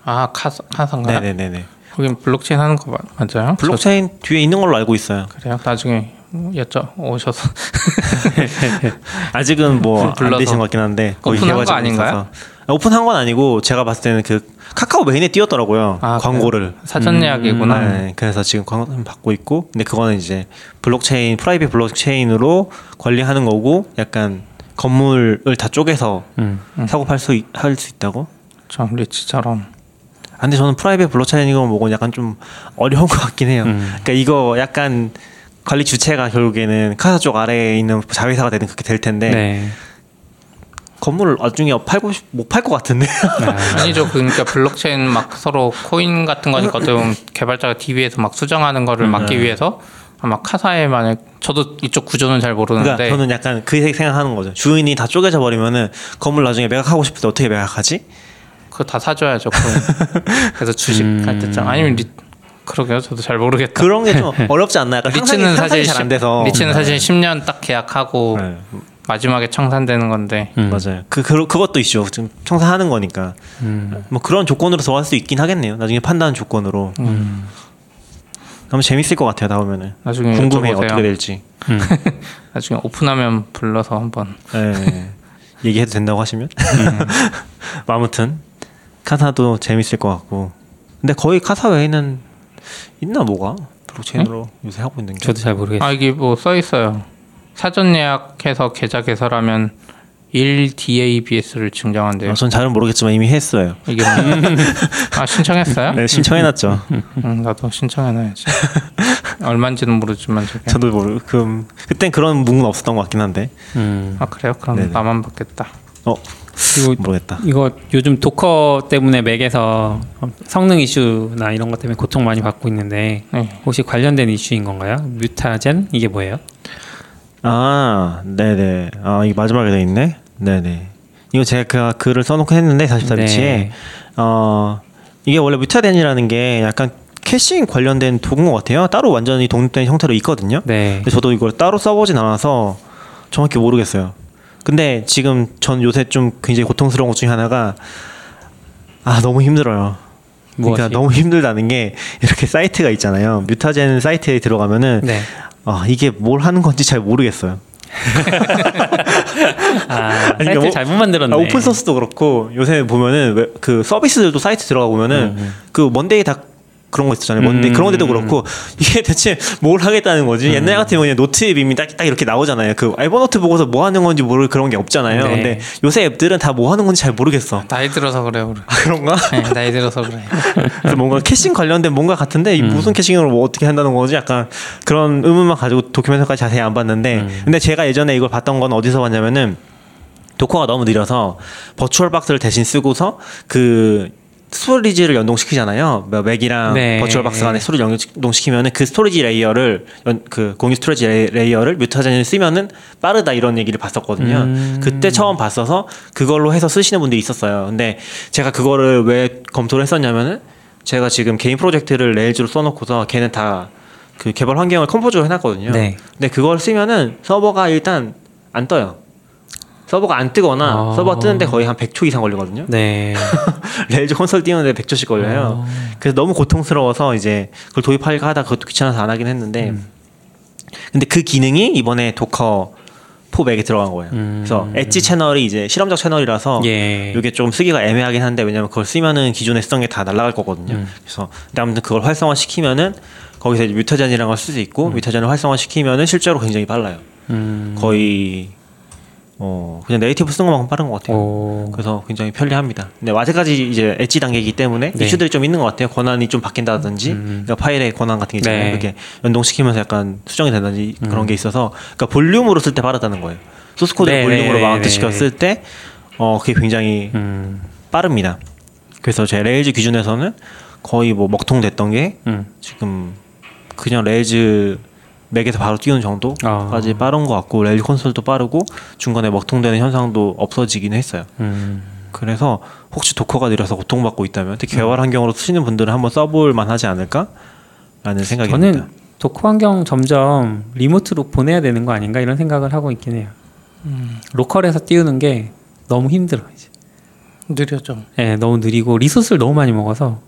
아 카사 카사인가요? 네네네네 거긴 블록체인 하는 거 맞- 맞아요? 블록체인 뒤에 있는 걸로 알고 있어요 저- 그래요? 나중에 여쭤 오셔서 아직은 뭐 안. 되신 것 같긴 한데 거의 오픈한 거 아닌가요? 있어서. 아, 오픈한 건 아니고 제가 봤을 때는 그 카카오 메인에 띄웠더라고요 아, 광고를 사전 예약이구나. 네, 그래서 지금 광고 받고 있고 근데 그거는 이제 블록체인 private 블록체인으로 관리하는 거고 약간 건물을 다 쪼개서 음. 사고 팔 수 할 수 있다고 저 리츠처럼 아, 근데 저는 private 블록체인 이거 보고 약간 좀 어려운 것 같긴 해요. 음. 그러니까 이거 약간 관리 주체가 결국에는 카사 쪽 아래에 있는 자회사가 되는 그렇게 될 텐데 네. 건물을 나중에 팔고 못 팔 것 같은데. 아, 아니죠. 그러니까 블록체인 막 서로 코인 같은 거니까 어떻게 보면 개발자가 DB에서 막 수정하는 거를 막기 네. 위해서 아마 카사에 만약 저도 이쪽 구조는 잘 모르는데 그러니까 저는 약간 그 생각하는 거죠. 주인이 다 쪼개져 버리면은 건물 나중에 매각하고 싶을 때 어떻게 매각하지? 그거 다 사줘야죠. 그래서 주식 음. 할 때쯤 아니면 리 그러게요. 저도 잘 모르겠다. 그런 게 좀 어렵지 않나? 약간 상상이 사실 잘안 십- 돼서. 리츠는 사실 10년 딱 계약하고 네, 마지막에 청산되는 건데 음. 맞아요. 그, 그 그것도 있죠. 지금 청산하는 거니까. 음. 뭐 그런 조건으로 들어갈 수 있긴 하겠네요. 나중에 판단 조건으로. 음. 너무 재밌을 것 같아요. 나오면은. 나중에 궁금해요. 여쭤보세요. 어떻게 될지. 음. 나중에 오픈하면 불러서 한번 네. 얘기해도 된다고 하시면. 음. 뭐 아무튼 카사도 재밌을 것 같고. 근데 거의 카사 외에는 있나 뭐가 블록체인으로 요새 하고 있는 게. 저도 잘 모르겠어요. 아 이게 뭐 써 있어요. 사전 예약해서 계좌 개설하면 1 DABS를 증정한대요. 아, 전 잘은 모르겠지만 이미 했어요. 이게 뭐- 아 신청했어요? 네, 신청해놨죠. 응, 나도 신청해놔야지. 얼마인지는 모르지만 저게. 저도 모르. 그 그땐 그런 문구는 없었던 것 같긴 한데. 음. 아 그래요? 그럼 네네. 나만 받겠다. 어 모르겠다. 이거 요즘 Docker 때문에 맥에서 성능 이슈나 이런 것 때문에 고통 많이 받고 있는데 네. 혹시 관련된 이슈인 건가요? Mutagen 이게 뭐예요? 아, 네네. 아, 이게 마지막에 돼 있네. 네네. 이거 제가 그 글을 써놓고 했는데 44BITS에 네. 어 이게 원래 Mutagen이라는 게 약간 caching 관련된 도구인 것 같아요. 따로 완전히 독립된 형태로 있거든요. 네. 근데 저도 이걸 따로 써보진 않아서 정확히 모르겠어요. 근데 지금 전 요새 좀 굉장히 고통스러운 것 중에 하나가 아 너무 힘들어요. 그러니까 무엇이? 너무 힘들다는 게 이렇게 사이트가 있잖아요. Mutagen 사이트에 들어가면은 네. 아 이게 뭘 하는 건지 잘 모르겠어요. 아, 아니, 사이트 뭐- 잘못 만들었네. 아, 오픈 소스도 그렇고 요새 보면은 왜- 그 서비스들도 사이트 들어가 보면은 그 Monday 다 그런 거 있었잖아요. Monday 음, 그런 데도 음, 그렇고 이게 대체 뭘 하겠다는 거지? 옛날 같으면 그냥 노트 앱이면 딱, 딱 이렇게 나오잖아요. 그 Evernote 보고서 뭐 하는 건지 모를 그런 게 없잖아요. 네. 근데 요새 앱들은 다 뭐 하는 건지 잘 모르겠어. 나이 들어서 그래요. 그래. 아, 그런가? 네, 나이 들어서 그래. 그래서 뭔가 caching 관련된 뭔가 같은데 이 무슨 caching으로 뭐 어떻게 한다는 거지? 약간 그런 의문만 가지고 document까지 자세히 안 봤는데 근데 제가 예전에 이걸 봤던 건 어디서 봤냐면은 도커가 너무 느려서 버추얼 박스를 대신 쓰고서 그 storage를 연동시키잖아요. 뭐 맥이랑 네. VirtualBox 간에 storage 연동시키면은 그 storage layer를 연- 그 공유 storage lay- layer를 Mutagen을 쓰면은 빠르다 이런 얘기를 봤었거든요. 음. 그때 처음 봤어서 그걸로 해서 쓰시는 분들이 있었어요. 근데 제가 그거를 왜 검토를 했었냐면은 제가 지금 개인 프로젝트를 Rails로 써놓고서 걔는 다 그 개발 환경을 compose로 해놨거든요. 네. 근데 그걸 쓰면은 서버가 일단 안 떠요. 서버가 안 뜨거나 아. 서버가 뜨는데 거의 한 100초 이상 걸리거든요. 네. Rails 콘솔 띄우는데 100초씩 걸려요. 그래서 너무 고통스러워서 이제 그걸 도입할까 하다 그것도 귀찮아서 안 하긴 했는데 음. 근데 그 기능이 이번에 도커 포맥에 들어간 거예요. 음. 그래서 엣지 채널이 이제 실험적 채널이라서 예. 이게 좀 쓰기가 애매하긴 한데 왜냐면 그걸 쓰면은 기존에 쓰던 게 다 날아갈 거거든요. 음. 그래서 근데 아무튼 그걸 활성화 시키면은 거기서 이제 Mutagen이라는 걸 쓸 수 있고 Mutagen을 활성화 시키면은 실제로 굉장히 빨라요. 음. 거의 어 그냥 native 쓰는 것만큼 빠른 것 같아요. 오. 그래서 굉장히 편리합니다. 근데 아직까지 이제 엣지 단계이기 때문에 네. 이슈들이 좀 있는 것 같아요. 권한이 좀 바뀐다든지, 음. 그러니까 파일의 권한 같은 게 있잖아요. 네. 음. 그렇게 연동시키면서 약간 수정이 된다든지 그런 게 있어서, 그러니까 볼륨으로 쓸 때 빠르다는 거예요. 소스 코드를 네, 볼륨으로 네, mount 네, 시켰을 때 어, 그게 굉장히 음, 빠릅니다. 그래서 제 Rails 기준에서는 거의 뭐 먹통됐던 게 음. 지금 그냥 Rails Mac에서 바로 띄우는 정도까지 아. 빠른 것 같고 Rails 콘솔도 빠르고 중간에 먹통되는 현상도 없어지긴 했어요. 음. 그래서 혹시 도커가 느려서 고통받고 있다면 특히 개발 환경으로 쓰시는 분들은 한번 써볼 만하지 않을까라는 생각이 저는 듭니다. Docker 환경 점점 remote로 보내야 되는 거 아닌가 이런 생각을 하고 있긴 해요. local에서 띄우는 게 너무 힘들어 이제. 느려져. 예, 너무 느리고 resource를 너무 많이 먹어서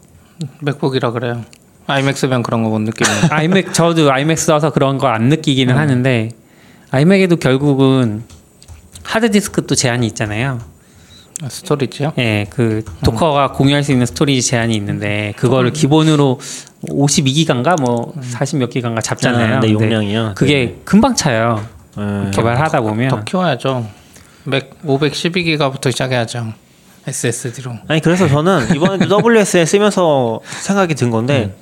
MacBook이라 그래요. iMac 쓰면 그런 거 못 느끼는. iMac 저도 iMac 써서 그런 걸 안 느끼기는 하는데 iMac에도 결국은 하드 디스크도 제한이 있잖아요. 아, storage요? 예, 그 도커가 공유할 수 있는 storage 제한이 있는데 그거를 기본으로 52기가인가 뭐 40몇 기가인가 잡잖아요. 아, 네, 용량이요. 그게 금방 차요. 네. 개발하다 보면 더 키워야죠. Mac 512기가부터 시작해야죠. SSD로. 아니 그래서 저는 이번에 WSL 쓰면서 생각이 든 건데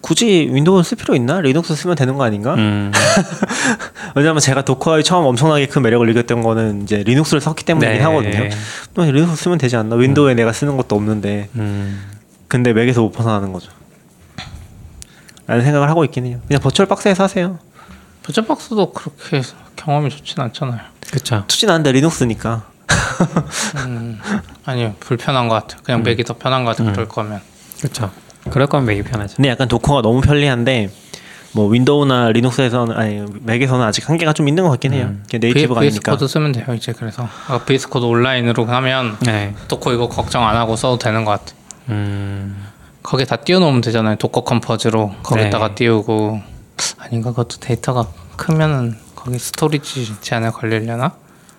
굳이 Windows를 쓸 필요 있나? 리눅스 쓰면 되는 거 아닌가? 음, 왜냐면 제가 Docker에 처음 엄청나게 큰 매력을 느꼈던 거는 이제 Linux를 썼기 때문이긴 네. 하거든요. 또 리눅스 쓰면 되지 않나? Windows에 내가 쓰는 것도 없는데 음, 근데 Mac에서 못 벗어나는 거죠. 라는 생각을 하고 있긴 해요. 그냥 버추얼 박스에서 하세요. 버처박스도 그렇게 경험이 좋진 않잖아요. 그렇죠. 좋진 않은데 Linux니까. 음, 아니요 불편한 것 같아요. 그냥 Mac이 더 편한 것 같아요. 그럴 거면. 그렇죠. 그럴 거면 Mac이 편하죠. 근데 약간 도커가 너무 편리한데 뭐 Windows나 Linux에서는 아니 Mac에서는 아직 한계가 좀 있는 것 같긴 해요. 그게 native가 VS 아니니까. 코드 쓰면 돼요 이제 그래서 아, VS Code 온라인으로 하면 네. Docker 이거 걱정 안 하고 써도 되는 것 같아. 음, 거기에 다 띄워놓으면 되잖아요. Docker Compose로 거기다가 네. 띄우고 아닌가 그것도 데이터가 크면은 거기 storage 제한에 걸리려나?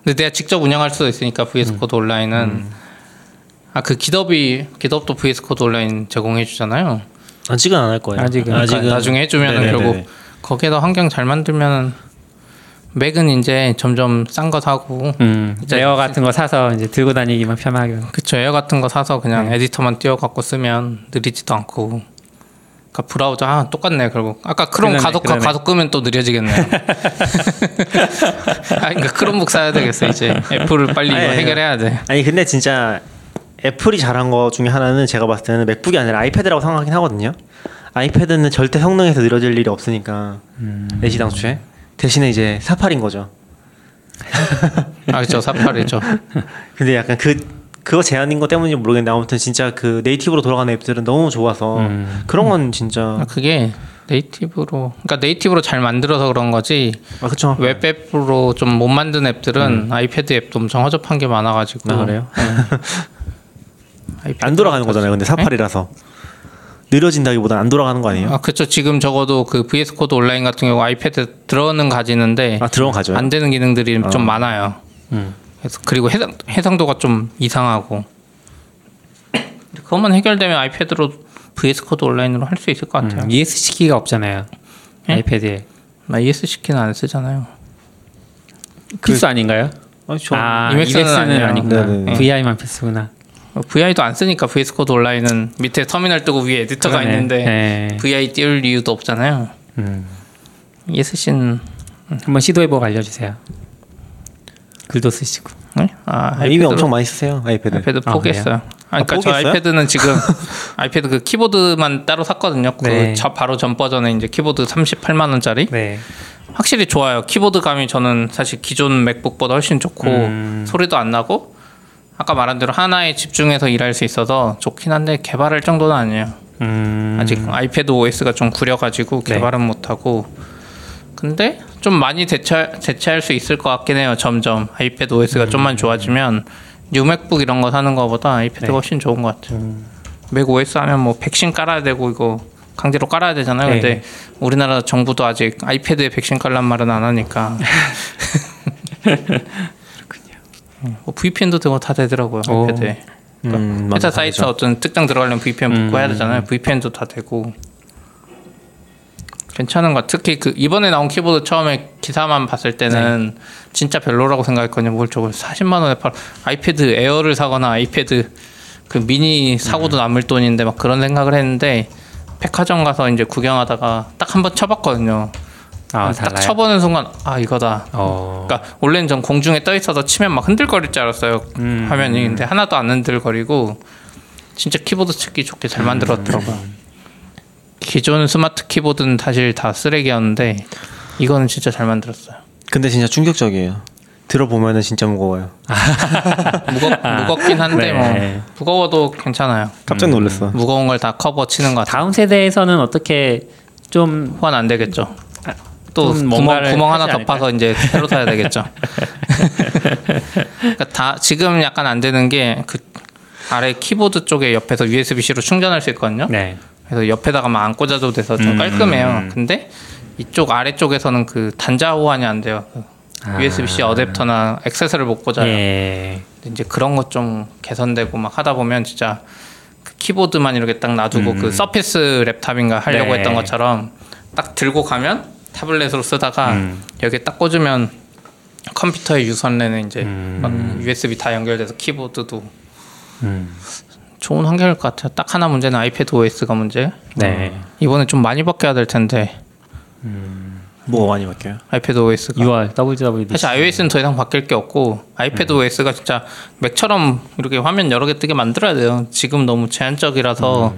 근데 내가 직접 운영할 수도 있으니까 VS Code 온라인은 아 그 기덥이 기덥도 VS 코드 온라인 제공해 주잖아요. 아직은 안 할 거예요. 아직은. 그러니까 나중에 네네네네. 결국 거기에다 환경 잘 만들면은 Mac은 이제 점점 싼 거 사고 음, 에어 같은 거 사서 이제 들고 다니기만 편하게. 그쵸 에어 같은 거 사서 그냥 에디터만 띄워 갖고 쓰면 느리지도 않고 그러니까 브라우저 아 똑같네 결국 아까 크롬 그러네, 그러네. 가속 끄면 또 느려지겠네요. 아 그러니까 크롬북 사야 되겠어 이제 애플을 빨리 아니, 해결해야 돼. 아니 근데 진짜 애플이 잘한 거 중에 하나는 제가 봤을 때는 맥북이 아니라 아이패드라고 생각하긴 하거든요. 아이패드는 절대 성능에서 느려질 일이 없으니까 내시 당초에 대신에 이제 사팔인 거죠. 아 그렇죠 사팔이죠. 근데 약간 그 그거 제한인 거 때문인지 모르겠는데 아무튼 진짜 그 native로 돌아가는 앱들은 너무 좋아서 음. 그런 건 진짜 아, 그게 native로 그러니까 native로 잘 만들어서 그런 거지 아 그쵸 웹 앱으로 좀 못 만든 앱들은 iPad 앱도 엄청 허접한 게 많아가지고 아, 그래요? 안 돌아가는 거잖아요. 근데 Safari라서 느려진다기보다 안 돌아가는 거 아니에요? 아 그렇죠. 지금 적어도 그 VS Code 온라인 같은 경우 iPad 들어는 가지는데 아 들어가죠. 안 되는 기능들이 아. 좀 많아요. 음. 그래서 그리고 해상 해상도가 좀 이상하고 그것만 해결되면 iPad로 VS Code 온라인으로 할 수 있을 것 같아요. 음, ESC 키가 없잖아요. 예? iPad에 나 ESC 키는 안 쓰잖아요. 필수 아닌가요? 저 아, Emacs는. 아니구나. 네네. VI만 필수구나. VI도 안 쓰니까 VS Code 온라인은 밑에 터미널 뜨고 위에 에디터가 그러네. 있는데 네. VI 띄울 이유도 없잖아요. 음. ESC는 한번 시도해보고 알려주세요. 글도 쓰시고. 네? 아, 아, 이미 엄청 많이 쓰세요 iPad. iPad 아, 포기했어요. 아, 그러니까 아, 저 포기했어요? iPad는 지금 iPad 그 키보드만 따로 샀거든요. 그 네. 저 바로 전 버전에 이제 키보드 38만 원짜리. 네. 확실히 좋아요. 키보드 감이 저는 사실 기존 MacBook보다 훨씬 좋고 음. 소리도 안 나고 아까 말한 대로 하나에 집중해서 일할 수 있어서 좋긴 한데 개발할 정도는 아니에요. 음. 아직 iPad OS가 좀 구려가지고 네. 개발은 못하고 근데 좀 많이 대체 대체할 수 있을 것 같긴 해요. 점점 iPad OS가 좀만 좋아지면 new MacBook 이런 거 사는 거보다 iPad가 네. 훨씬 좋은 것 같아요. Mac OS 하면 뭐 백신 깔아야 되고 이거 강제로 깔아야 되잖아요. 네. 근데 우리나라 정부도 아직 iPad에 백신 깔란 말은 안 하니까. 뭐 VPN도 되고 다 되더라고요 오. iPad에. 음, 회사 사이트. 어떤 특정 들어가려면 VPN 음. 해야 되잖아요. VPN도 다 되고 괜찮은 것. 특히 그 이번에 나온 키보드 처음에 기사만 봤을 때는 네. 진짜 별로라고 생각했거든요. 뭘 저걸 40만 원에 팔 iPad Air를 사거나 iPad 그 미니 사고도 음. 남을 돈인데 막 그런 생각을 했는데 백화점 가서 이제 구경하다가 딱 한 번 쳐봤거든요. 아, 딱 달라요? 쳐보는 순간 아 이거다. 어. 그러니까 원래는 전 공중에 떠 있어서 치면 막 흔들거릴 줄 알았어요 음. 화면이 근데 하나도 안 흔들거리고 진짜 키보드 치기 좋게 잘 만들었더라고요. 음. 기존 스마트 키보드는 사실 다 쓰레기였는데 이거는 진짜 잘 만들었어요. 근데 진짜 충격적이에요. 들어보면은 진짜 무거워요. 무겁 무겁긴 한데 네. 뭐 무거워도 괜찮아요. 깜짝 놀랐어. 무거운 걸 다 커버 치는 것 같아요. 다음 세대에서는 어떻게 좀 호환 안 되겠죠. 또좀 구멍 구멍 하나 파서 이제 새로 사야 되겠죠. 그러니까 다 지금 약간 안 되는 게 그 아래 키보드 쪽에 옆에서 USB-C로 충전할 수 있거든요. 네. 그래서 옆에다가 막 안 꽂아도 돼서 좀 음, 깔끔해요. 음. 근데 이쪽 아래 쪽에서는 그 단자 호환이 안 돼요. 그 아. USB-C 어댑터나 액세서를 못 꽂아요. 예. 이제 그런 것 좀 개선되고 막 하다 보면 진짜 그 키보드만 이렇게 딱 놔두고 그 서피스 랩탑인가 하려고 음. 네. 했던 것처럼 딱 들고 가면 타블렛으로 쓰다가 음. 여기 딱 꽂으면 컴퓨터의 유선래는 이제 음. 막 USB 다 연결돼서 키보드도 음. 좋은 환경일 것 같아요. 딱 하나 문제는 아이패드 OS가 문제. 네. 이번에 좀 많이 바뀌어야 될 텐데 뭐가 많이 바뀌어요? 아이패드 OS가 6월 WWDC. 사실 iOS는 더 이상 바뀔 게 없고 아이패드 OS가 진짜 맥처럼 이렇게 화면 여러 개 뜨게 만들어야 돼요. 지금 너무 제한적이라서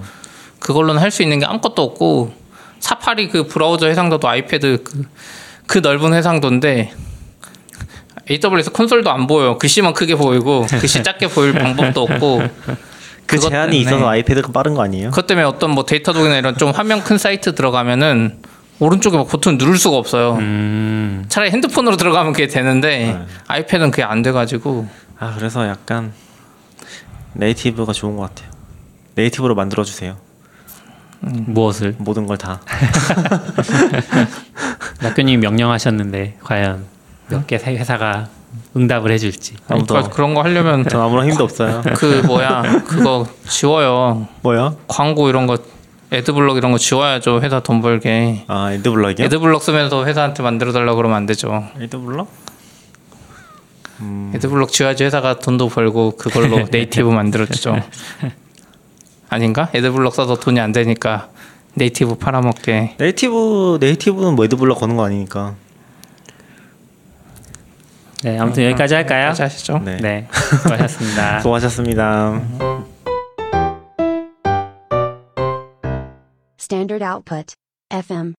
그걸로는 할 수 있는 게 아무것도 없고 사파리 그 브라우저 해상도도 아이패드 그, 그 넓은 해상도인데 AWS 콘솔도 안 보여요. 글씨만 크게 보이고 글씨 작게 보일 방법도 없고 그 제한이 때문에 있어서 아이패드가 빠른 거 아니에요? 그것 때문에 어떤 뭐 Datadog이나 이런 좀 화면 큰 사이트 들어가면은 오른쪽에 막 버튼 누를 수가 없어요. 음. 차라리 핸드폰으로 들어가면 그게 되는데 네. 아이패드는 그게 안 돼가지고 아 그래서 약간 native가 좋은 것 같아요. native로 만들어 주세요. 무엇을 모든 걸 다. 낙교님이 명령하셨는데 과연 몇 개 회사가 응답을 해줄지. 아무도- 그러니까 그런 거 하려면 전 아무런 힘도 없어요. 그 뭐야 그거 지워요 뭐요? 광고 이런 거 애드블럭 이런 거 지워야죠 회사 돈 벌게 아 에드블럭이요? 애드블럭 쓰면서 회사한테 만들어 달라고 그러면 안 되죠 에드블럭? 애드블럭 지워야지 회사가 돈도 벌고 그걸로 네이티브 만들어주죠 아닌가 애드블럭 써서 돈이 안 되니까 네이티브 팔아먹게 네이티브 네이티브는 뭐 에드블럭 거는 거 아니니까. 네, 아무튼 여기까지 할까요? 까지 하시죠 네. 네, 수고하셨습니다. 수고하셨습니다. Standard output. FM.